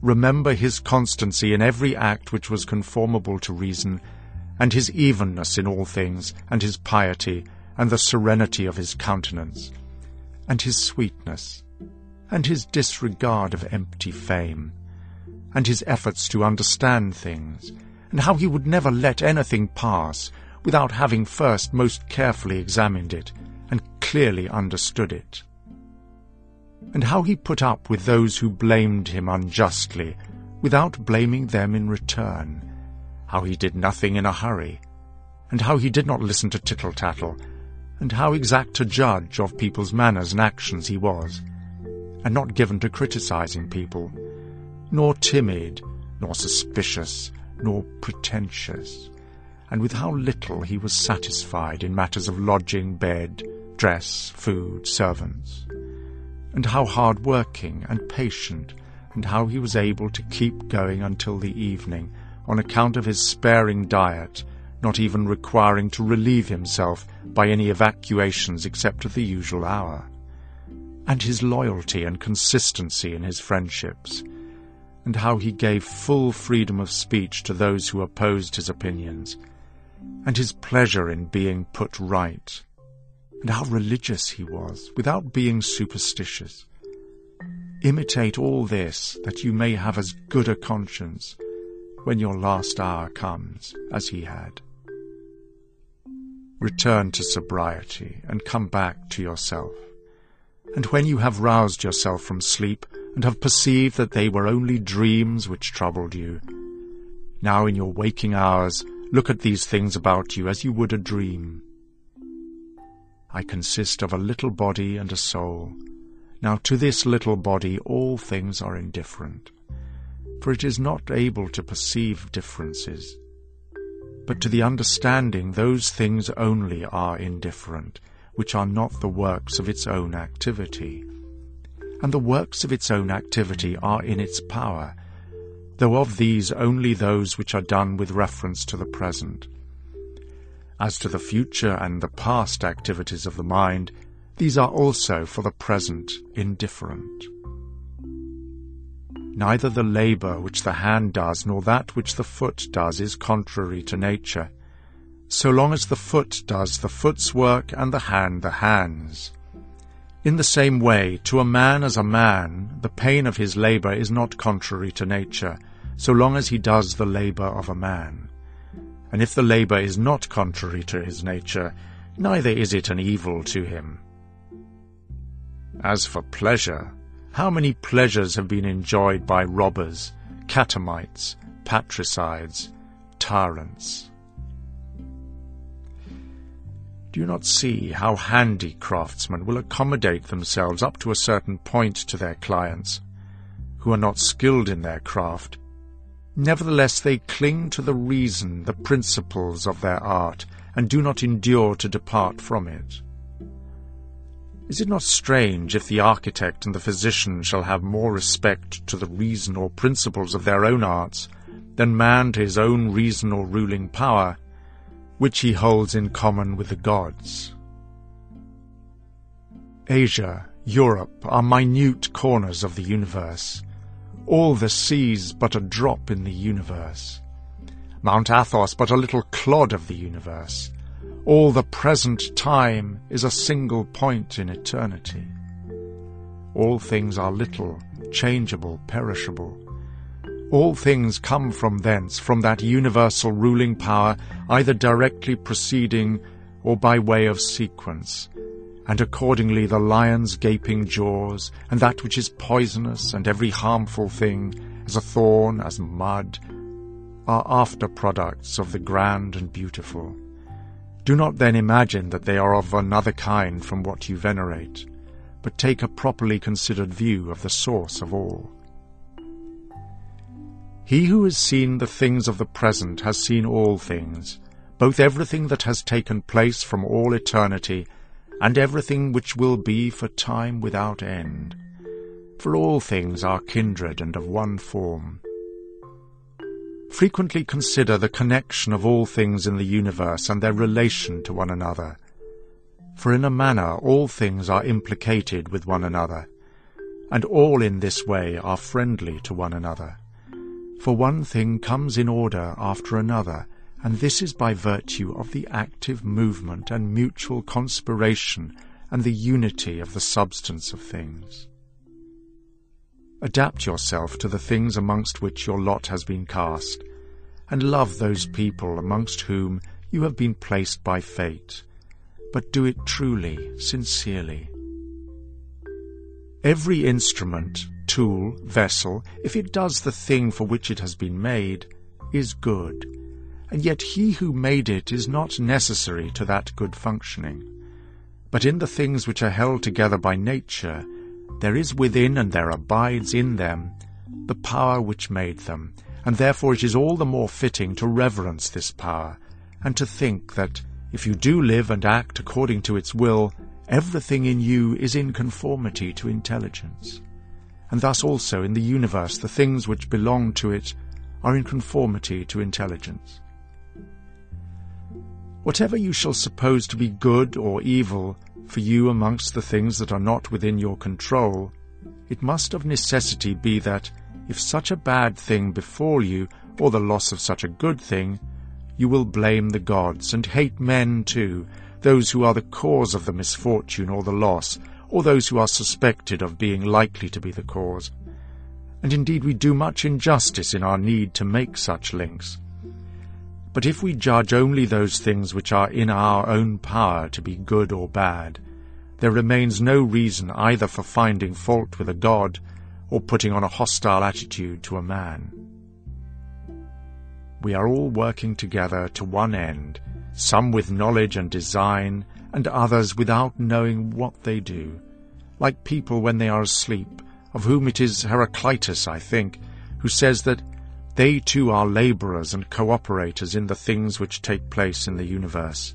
Remember his constancy in every act which was conformable to reason, and his evenness in all things, and his piety, and the serenity of his countenance, and his sweetness, and his disregard of empty fame, and his efforts to understand things, and how he would never let anything pass without having first most carefully examined it and clearly understood it, and how he put up with those who blamed him unjustly without blaming them in return, how he did nothing in a hurry, and how he did not listen to tittle-tattle, and how exact a judge of people's manners and actions he was, and not given to criticizing people, nor timid, nor suspicious, nor pretentious, and with how little he was satisfied in matters of lodging, bed, dress, food, servants, and how hard-working and patient, and how he was able to keep going until the evening on account of his sparing diet not even requiring to relieve himself by any evacuations except at the usual hour, and his loyalty and consistency in his friendships, and how he gave full freedom of speech to those who opposed his opinions, and his pleasure in being put right, and how religious he was, without being superstitious. Imitate all this, that you may have as good a conscience when your last hour comes as he had. Return to sobriety and come back to yourself. And when you have roused yourself from sleep and have perceived that they were only dreams which troubled you, now in your waking hours look at these things about you as you would a dream. I consist of a little body and a soul. Now to this little body all things are indifferent, for it is not able to perceive differences but to the understanding those things only are indifferent, which are not the works of its own activity. And the works of its own activity are in its power, though of these only those which are done with reference to the present. As to the future and the past activities of the mind, these are also for the present indifferent. Neither the labour which the hand does nor that which the foot does is contrary to nature, so long as the foot does the foot's work and the hand the hand's. In the same way, to a man as a man, the pain of his labour is not contrary to nature, so long as he does the labour of a man. And if the labour is not contrary to his nature, neither is it an evil to him. As for pleasure, how many pleasures have been enjoyed by robbers, catamites, patricides, tyrants? Do you not see how handy craftsmen will accommodate themselves up to a certain point to their clients, who are not skilled in their craft? Nevertheless, they cling to the reason, the principles of their art, and do not endure to depart from it. Is it not strange if the architect and the physician shall have more respect to the reason or principles of their own arts than man to his own reason or ruling power, which he holds in common with the gods? Asia, Europe are minute corners of the universe. All the seas but a drop in the universe. Mount Athos but a little clod of the universe. All the present time is a single point in eternity. All things are little, changeable, perishable. All things come from thence, from that universal ruling power, either directly proceeding or by way of sequence. And accordingly the lion's gaping jaws, and that which is poisonous, and every harmful thing, as a thorn, as mud, are after products of the grand and beautiful. Do not then imagine that they are of another kind from what you venerate, but take a properly considered view of the source of all. He who has seen the things of the present has seen all things, both everything that has taken place from all eternity, and everything which will be for time without end. For all things are kindred and of one form. Frequently consider the connection of all things in the universe and their relation to one another. For in a manner all things are implicated with one another, and all in this way are friendly to one another. For one thing comes in order after another, and this is by virtue of the active movement and mutual conspiration and the unity of the substance of things. Adapt yourself to the things amongst which your lot has been cast, and love those people amongst whom you have been placed by fate, but do it truly, sincerely. Every instrument, tool, vessel, if it does the thing for which it has been made, is good and yet he who made it is not necessary to that good functioning. But in the things which are held together by nature, there is within and there abides in them the power which made them, and therefore it is all the more fitting to reverence this power, and to think that if you do live and act according to its will, everything in you is in conformity to intelligence. And thus also in the universe the things which belong to it are in conformity to intelligence. Whatever you shall suppose to be good or evil for you amongst the things that are not within your control, it must of necessity be that, if such a bad thing befall you, or the loss of such a good thing, you will blame the gods, and hate men too, those who are the cause of the misfortune or the loss, or those who are suspected of being likely to be the cause. And indeed we do much injustice in our need to make such links. But if we judge only those things which are in our own power to be good or bad, there remains no reason either for finding fault with a god or putting on a hostile attitude to a man. We are all working together to one end, some with knowledge and design, and others without knowing what they do, like people when they are asleep, of whom it is Heraclitus, I think, who says that they too are labourers and cooperators in the things which take place in the universe.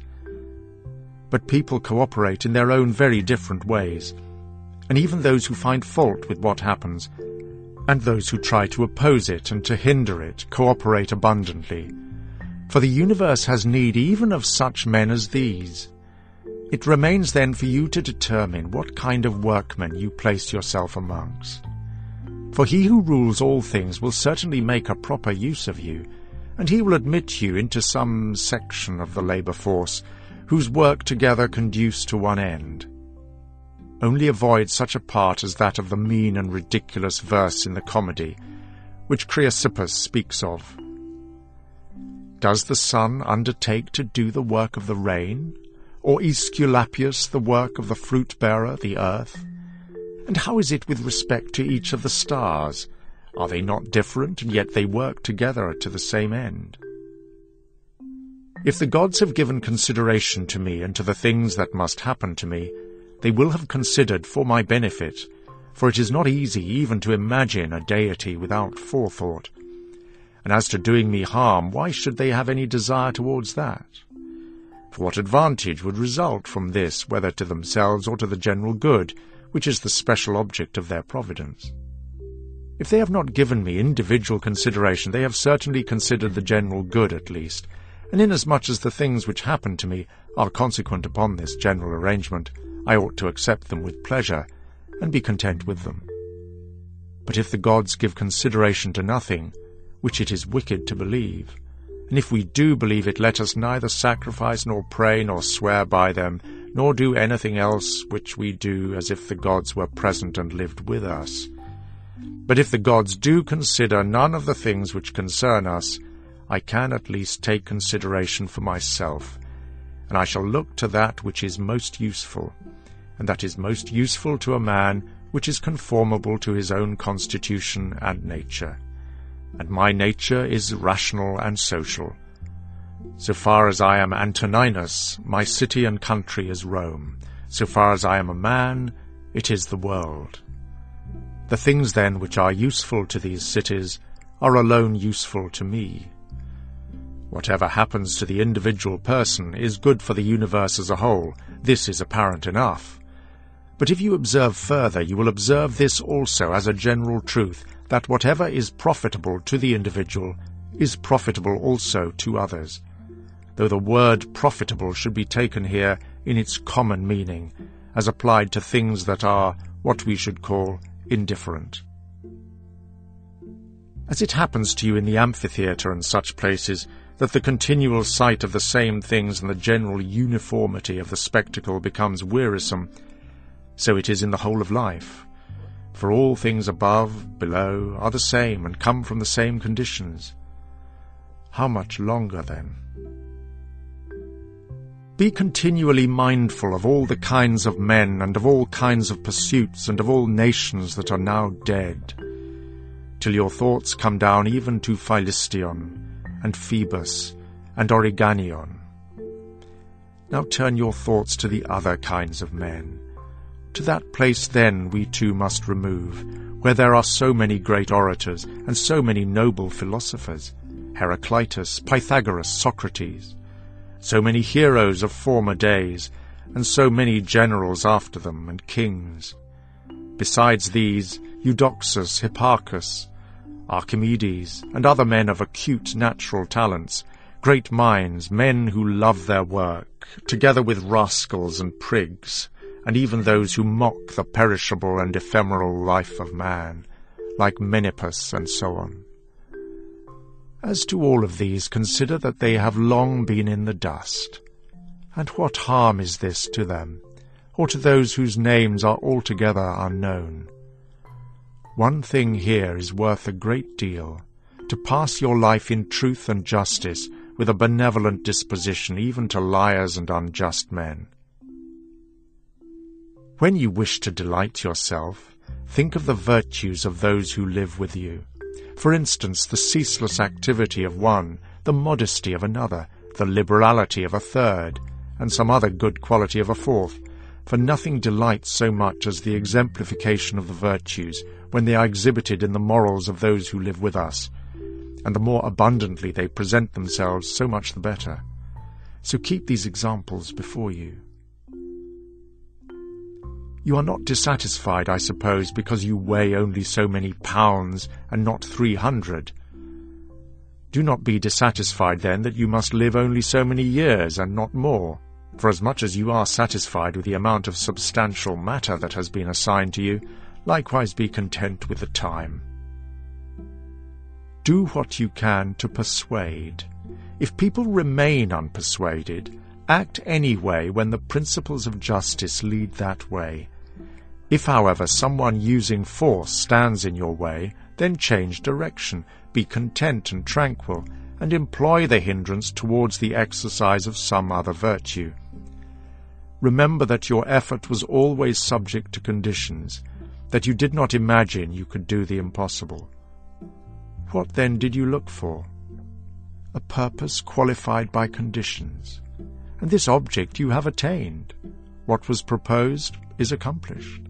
But people cooperate in their own very different ways, and even those who find fault with what happens, and those who try to oppose it and to hinder it, cooperate abundantly. For the universe has need even of such men as these. It remains then for you to determine what kind of workmen you place yourself amongst. For he who rules all things will certainly make a proper use of you, and he will admit you into some section of the labour force, whose work together conduce to one end. Only avoid such a part as that of the mean and ridiculous verse in the comedy, which Chrysippus speaks of. Does the sun undertake to do the work of the rain, or Aesculapius the work of the fruit-bearer, the earth? And how is it with respect to each of the stars? Are they not different, and yet they work together to the same end? If the gods have given consideration to me and to the things that must happen to me, they will have considered for my benefit, for it is not easy even to imagine a deity without forethought. And as to doing me harm, why should they have any desire towards that? For what advantage would result from this, whether to themselves or to the general good, which is the special object of their providence. If they have not given me individual consideration, they have certainly considered the general good at least, and inasmuch as the things which happen to me are consequent upon this general arrangement, I ought to accept them with pleasure, and be content with them. But if the gods give consideration to nothing, which it is wicked to believe, and if we do believe it, let us neither sacrifice nor pray nor swear by them, nor do anything else which we do as if the gods were present and lived with us. But if the gods do consider none of the things which concern us, I can at least take consideration for myself, and I shall look to that which is most useful, and that is most useful to a man which is conformable to his own constitution and nature. And my nature is rational and social, so far as I am Antoninus, my city and country is Rome. So far as I am a man, it is the world. The things then which are useful to these cities are alone useful to me. Whatever happens to the individual person is good for the universe as a whole. This is apparent enough. But if you observe further, you will observe this also as a general truth, that whatever is profitable to the individual is profitable also to others, though the word profitable should be taken here in its common meaning, as applied to things that are what we should call indifferent. As it happens to you in the amphitheatre and such places, that the continual sight of the same things and the general uniformity of the spectacle becomes wearisome, so it is in the whole of life. For all things above, below, are the same and come from the same conditions. How much longer, then? Be continually mindful of all the kinds of men and of all kinds of pursuits and of all nations that are now dead, till your thoughts come down even to Philistion, and Phoebus, and Origanion. Now turn your thoughts to the other kinds of men. To that place then we too must remove, where there are so many great orators, and so many noble philosophers, Heraclitus, Pythagoras, Socrates, so many heroes of former days, and so many generals after them, and kings. Besides these, Eudoxus, Hipparchus, Archimedes, and other men of acute natural talents, great minds, men who love their work, together with rascals and prigs, and even those who mock the perishable and ephemeral life of man, like Menippus and so on. As to all of these, consider that they have long been in the dust. And what harm is this to them, or to those whose names are altogether unknown? One thing here is worth a great deal, to pass your life in truth and justice with a benevolent disposition even to liars and unjust men. When you wish to delight yourself, think of the virtues of those who live with you. For instance, the ceaseless activity of one, the modesty of another, the liberality of a third, and some other good quality of a fourth, for nothing delights so much as the exemplification of the virtues when they are exhibited in the morals of those who live with us, and the more abundantly they present themselves, so much the better. So keep these examples before you. You are not dissatisfied, I suppose, because you weigh only so many pounds and not three hundred. Do not be dissatisfied, then, that you must live only so many years and not more, for as much as you are satisfied with the amount of substantial matter that has been assigned to you, likewise be content with the time. Do what you can to persuade. If people remain unpersuaded, act anyway when the principles of justice lead that way. If, however, someone using force stands in your way, then change direction, be content and tranquil, and employ the hindrance towards the exercise of some other virtue. Remember that your effort was always subject to conditions, that you did not imagine you could do the impossible. What then did you look for? A purpose qualified by conditions. And this object you have attained. What was proposed is accomplished.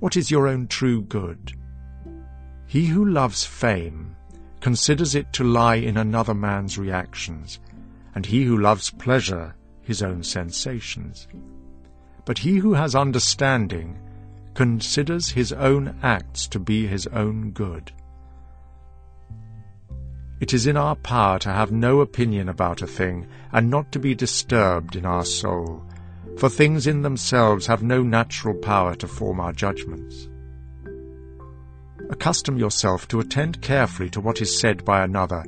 What is your own true good? He who loves fame considers it to lie in another man's reactions, and he who loves pleasure his own sensations. But he who has understanding considers his own acts to be his own good. It is in our power to have no opinion about a thing, and not to be disturbed in our soul, for things in themselves have no natural power to form our judgments. Accustom yourself to attend carefully to what is said by another,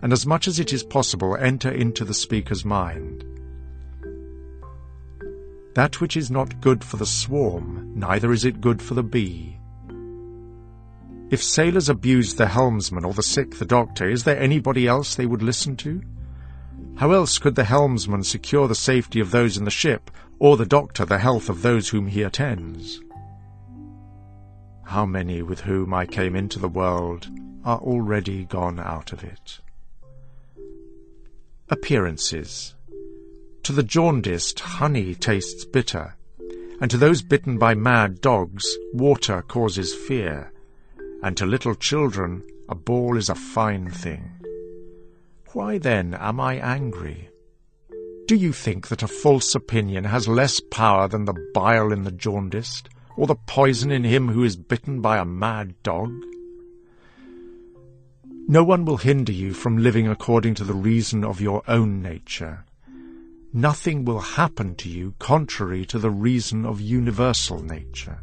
and as much as it is possible enter into the speaker's mind. That which is not good for the swarm, neither is it good for the bee. If sailors abused the helmsman or the sick the doctor, is there anybody else they would listen to? How else could the helmsman secure the safety of those in the ship, or the doctor the health of those whom he attends? How many with whom I came into the world are already gone out of it? Appearances to the jaundiced, honey tastes bitter, and to those bitten by mad dogs, water causes fear, and to little children, a ball is a fine thing. Why then am I angry? Do you think that a false opinion has less power than the bile in the jaundiced, or the poison in him who is bitten by a mad dog? No one will hinder you from living according to the reason of your own nature. Nothing will happen to you contrary to the reason of universal nature.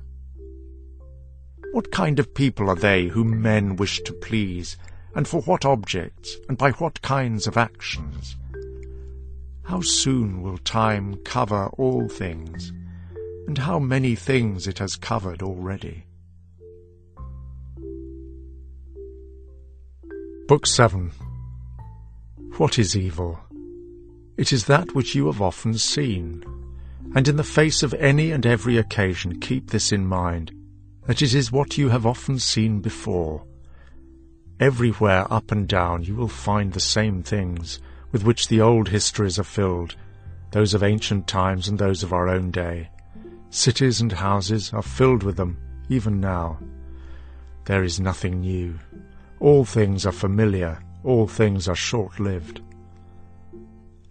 What kind of people are they whom men wish to please, and for what objects, and by what kinds of actions? How soon will time cover all things, and how many things it has covered already? Book 7 What is evil? It is that which you have often seen, and in the face of any and every occasion keep this in mind, that it is what you have often seen before. Everywhere up and down you will find the same things, with which the old histories are filled, those of ancient times and those of our own day. Cities and houses are filled with them, even now. There is nothing new. All things are familiar, all things are short-lived.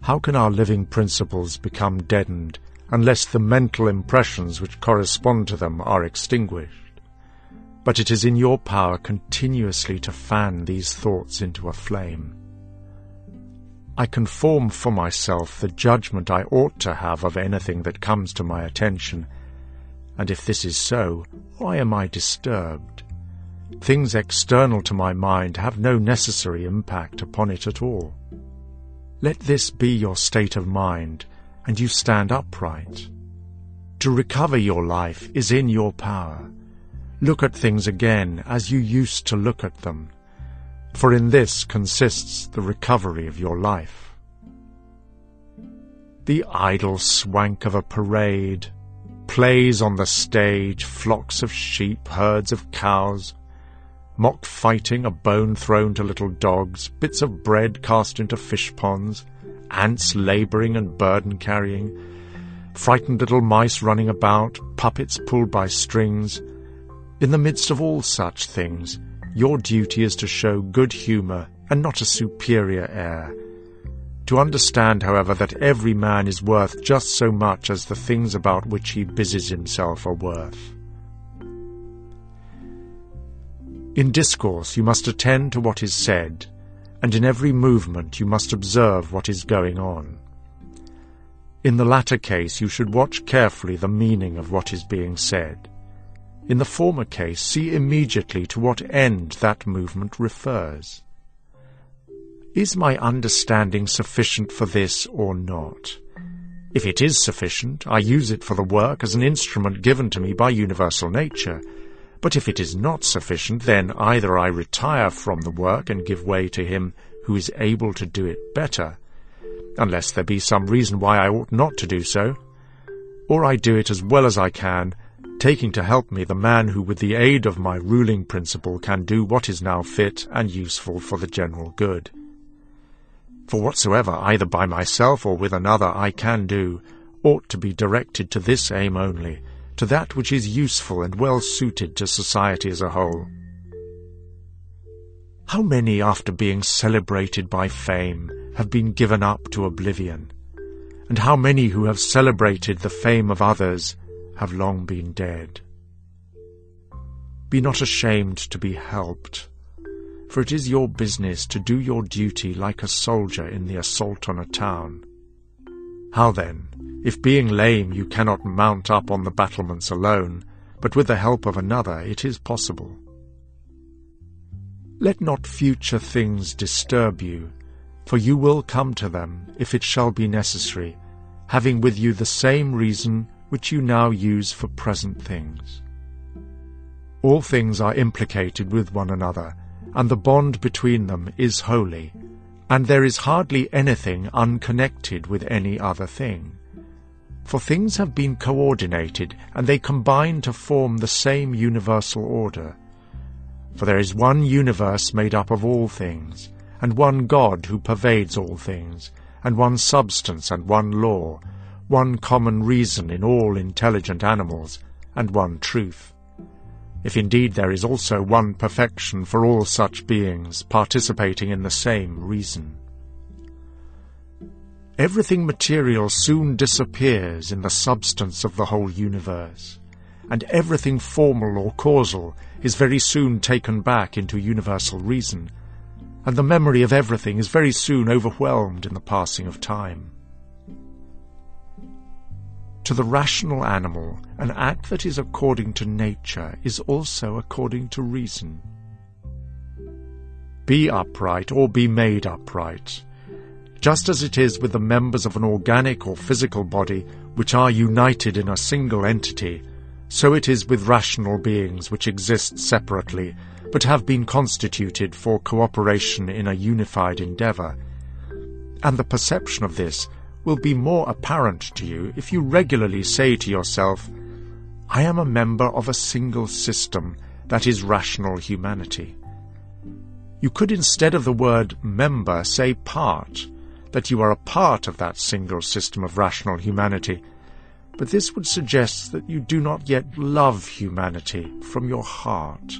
How can our living principles become deadened unless the mental impressions which correspond to them are extinguished? But it is in your power continuously to fan these thoughts into a flame. I can form for myself the judgment I ought to have of anything that comes to my attention, and if this is so, why am I disturbed? Things external to my mind have no necessary impact upon it at all. Let this be your state of mind, and you stand upright. To recover your life is in your power. Look at things again as you used to look at them, for in this consists the recovery of your life. The idle swank of a parade, plays on the stage, flocks of sheep, herds of cows, mock fighting, a bone thrown to little dogs, bits of bread cast into fish ponds, ants labouring and burden carrying, frightened little mice running about, puppets pulled by strings. In the midst of all such things, your duty is to show good humour and not a superior air. To understand, however, that every man is worth just so much as the things about which he busies himself are worth. In discourse you must attend to what is said, and in every movement you must observe what is going on. In the latter case you should watch carefully the meaning of what is being said. In the former case, see immediately to what end that movement refers. Is my understanding sufficient for this or not? If it is sufficient, I use it for the work as an instrument given to me by universal nature. But if it is not sufficient, then either I retire from the work and give way to him who is able to do it better, unless there be some reason why I ought not to do so, or I do it as well as I can, taking to help me the man who with the aid of my ruling principle can do what is now fit and useful for the general good. For whatsoever, either by myself or with another, I can do, ought to be directed to this aim only, to that which is useful and well suited to society as a whole. How many, after being celebrated by fame, have been given up to oblivion? And how many who have celebrated the fame of others have long been dead. Be not ashamed to be helped, for it is your business to do your duty like a soldier in the assault on a town. How then, if being lame you cannot mount up on the battlements alone, but with the help of another it is possible? Let not future things disturb you, for you will come to them, if it shall be necessary, having with you the same reason which you now use for present things. All things are implicated with one another, and the bond between them is holy, and there is hardly anything unconnected with any other thing. For things have been coordinated, and they combine to form the same universal order. For there is one universe made up of all things, and one God who pervades all things, and one substance and one law, one common reason in all intelligent animals, and one truth. If indeed there is also one perfection for all such beings participating in the same reason. Everything material soon disappears in the substance of the whole universe, and everything formal or causal is very soon taken back into universal reason, and the memory of everything is very soon overwhelmed in the passing of time. To the rational animal, an act that is according to nature is also according to reason. Be upright or be made upright. Just as it is with the members of an organic or physical body which are united in a single entity, so it is with rational beings which exist separately, but have been constituted for cooperation in a unified endeavour. And the perception of this will be more apparent to you if you regularly say to yourself, I am a member of a single system that is rational humanity. You could instead of the word member say part, that you are a part of that single system of rational humanity, but this would suggest that you do not yet love humanity from your heart.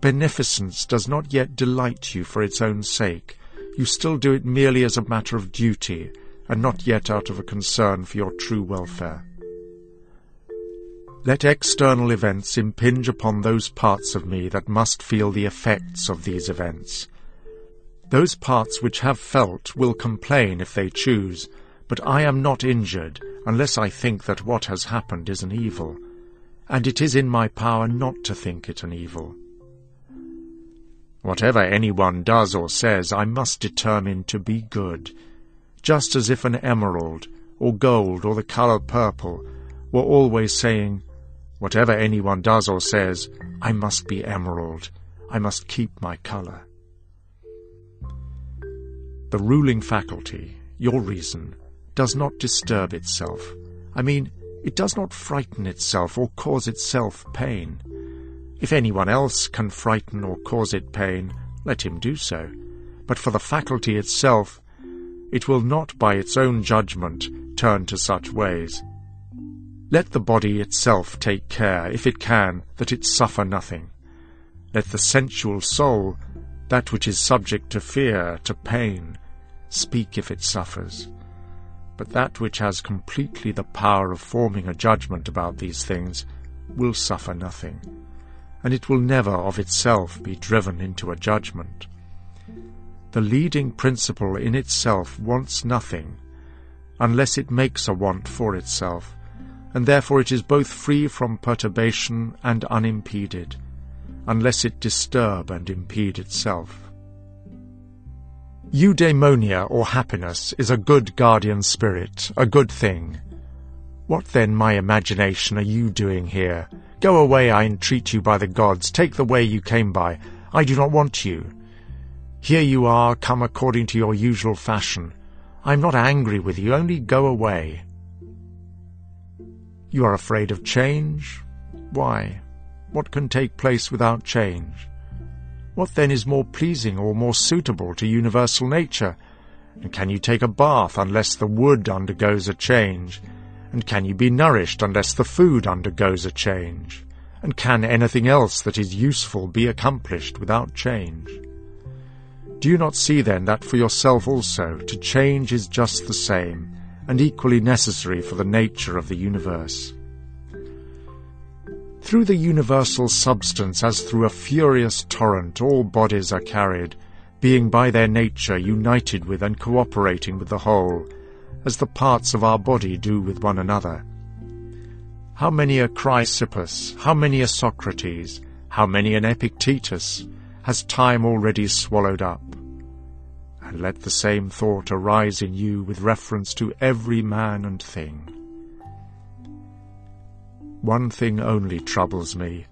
Beneficence does not yet delight you for its own sake. You still do it merely as a matter of duty, and not yet out of a concern for your true welfare. Let external events impinge upon those parts of me that must feel the effects of these events. Those parts which have felt will complain if they choose, but I am not injured unless I think that what has happened is an evil, and it is in my power not to think it an evil. Whatever anyone does or says, I must determine to be good, just as if an emerald, or gold, or the colour purple were always saying, Whatever anyone does or says, I must be emerald, I must keep my colour. The ruling faculty, your reason, does not disturb itself. I mean, it does not frighten itself or cause itself pain. If anyone else can frighten or cause it pain, let him do so. But for the faculty itself, it will not by its own judgment turn to such ways. Let the body itself take care, if it can, that it suffer nothing. Let the sensual soul, that which is subject to fear, to pain, speak if it suffers. But that which has completely the power of forming a judgment about these things will suffer nothing, and it will never of itself be driven into a judgment. The leading principle in itself wants nothing, unless it makes a want for itself, and therefore it is both free from perturbation and unimpeded, unless it disturb and impede itself. Eudaimonia, or happiness, is a good guardian spirit, a good thing. What then, my imagination, are you doing here? Go away, I entreat you by the gods, take the way you came by. I do not want you. Here you are, come according to your usual fashion. I am not angry with you, only go away. You are afraid of change? Why? What can take place without change? What then is more pleasing or more suitable to universal nature? And can you take a bath unless the wood undergoes a change? And can you be nourished unless the food undergoes a change? And can anything else that is useful be accomplished without change? Do you not see then that for yourself also to change is just the same, and equally necessary for the nature of the universe? Through the universal substance as through a furious torrent all bodies are carried, being by their nature united with and cooperating with the whole, as the parts of our body do with one another. How many a Chrysippus, how many a Socrates, how many an Epictetus, has time already swallowed up? And let the same thought arise in you with reference to every man and thing. One thing only troubles me,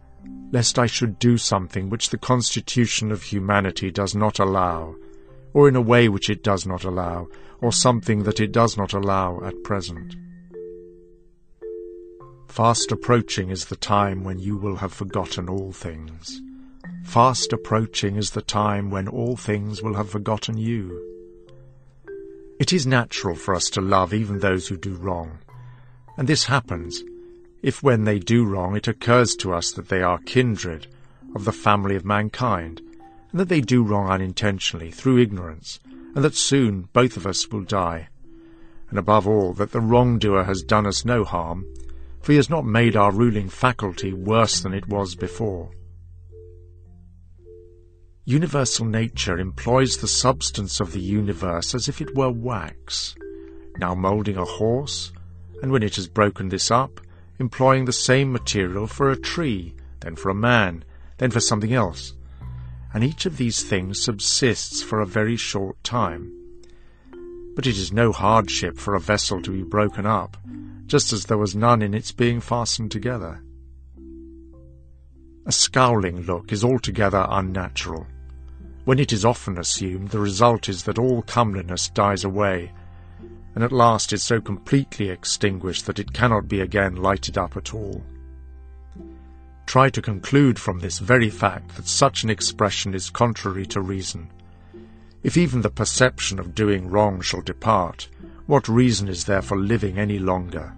lest I should do something which the constitution of humanity does not allow, or in a way which it does not allow, or something that it does not allow at present. Fast approaching is the time when you will have forgotten all things. Fast approaching is the time when all things will have forgotten you. It is natural for us to love even those who do wrong, and this happens if when they do wrong it occurs to us that they are kindred of the family of mankind, and that they do wrong unintentionally through ignorance, and that soon both of us will die. and above all that the wrongdoer has done us no harm, for he has not made our ruling faculty worse than it was before. Universal nature employs the substance of the universe as if it were wax, now moulding a horse, and when it has broken this up, employing the same material for a tree, then for a man, then for something else. And each of these things subsists for a very short time. But it is no hardship for a vessel to be broken up, just as there was none in its being fastened together. A scowling look is altogether unnatural. When it is often assumed, the result is that all comeliness dies away, and at last is so completely extinguished that it cannot be again lighted up at all. Try to conclude from this very fact that such an expression is contrary to reason. If even the perception of doing wrong shall depart, what reason is there for living any longer?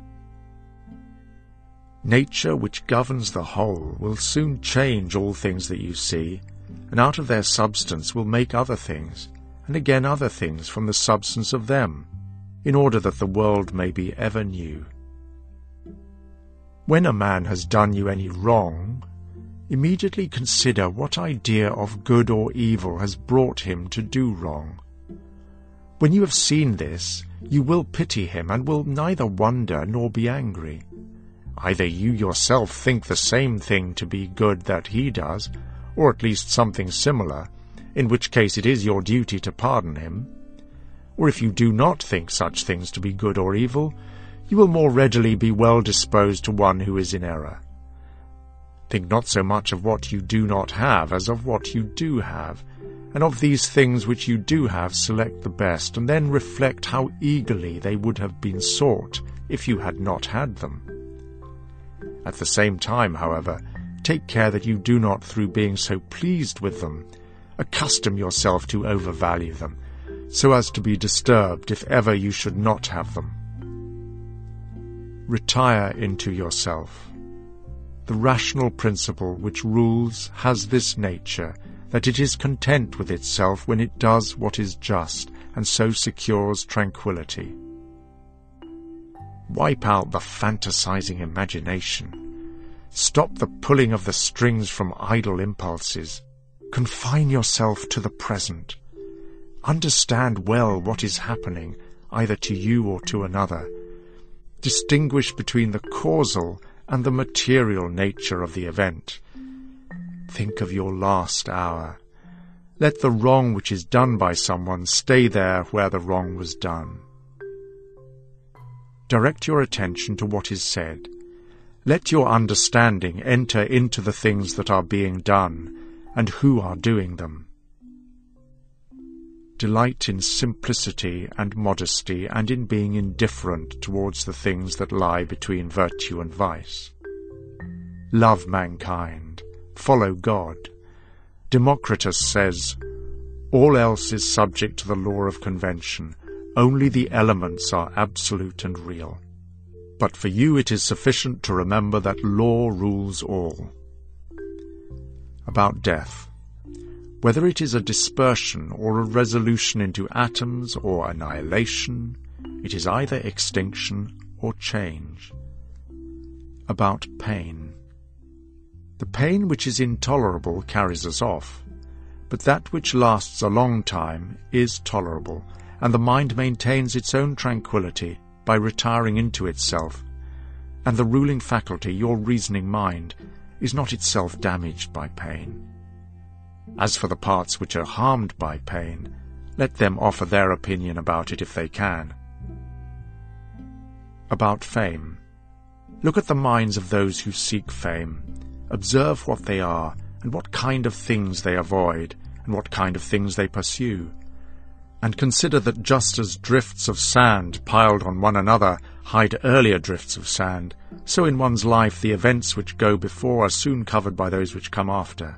Nature, which governs the whole, will soon change all things that you see, and out of their substance will make other things, and again other things from the substance of them, in order that the world may be ever new. When a man has done you any wrong, immediately consider what idea of good or evil has brought him to do wrong. When you have seen this, you will pity him and will neither wonder nor be angry. Either you yourself think the same thing to be good that he does, or at least something similar, in which case it is your duty to pardon him. Or if you do not think such things to be good or evil, you will more readily be well disposed to one who is in error. Think not so much of what you do not have as of what you do have, and of these things which you do have select the best, and then reflect how eagerly they would have been sought if you had not had them. At the same time, however, Take care that you do not, through being so pleased with them, accustom yourself to overvalue them, so as to be disturbed if ever you should not have them. Retire into yourself. The rational principle which rules has this nature, that it is content with itself when it does what is just, and so secures tranquillity. Wipe out the fantasizing imagination Stop the pulling of the strings from idle impulses. Confine yourself to the present. Understand well what is happening, either to you or to another. Distinguish between the causal and the material nature of the event. Think of your last hour. Let the wrong which is done by someone stay there where the wrong was done. Direct your attention to what is said. Let your understanding enter into the things that are being done, and who are doing them. Delight in simplicity and modesty, and in being indifferent towards the things that lie between virtue and vice. Love mankind, follow God. Democritus says, All else is subject to the law of convention, only the elements are absolute and real. But for you it is sufficient to remember that law rules all. About death. Whether it is a dispersion or a resolution into atoms or annihilation, it is either extinction or change. About pain. The pain which is intolerable carries us off, but that which lasts a long time is tolerable, and the mind maintains its own tranquillity by retiring into itself, and the ruling faculty, your reasoning mind, is not itself damaged by pain. As for the parts which are harmed by pain, let them offer their opinion about it if they can. About fame. Look at the minds of those who seek fame. Observe what they are, and what kind of things they avoid, and what kind of things they pursue and consider that just as drifts of sand piled on one another hide earlier drifts of sand, so in one's life the events which go before are soon covered by those which come after.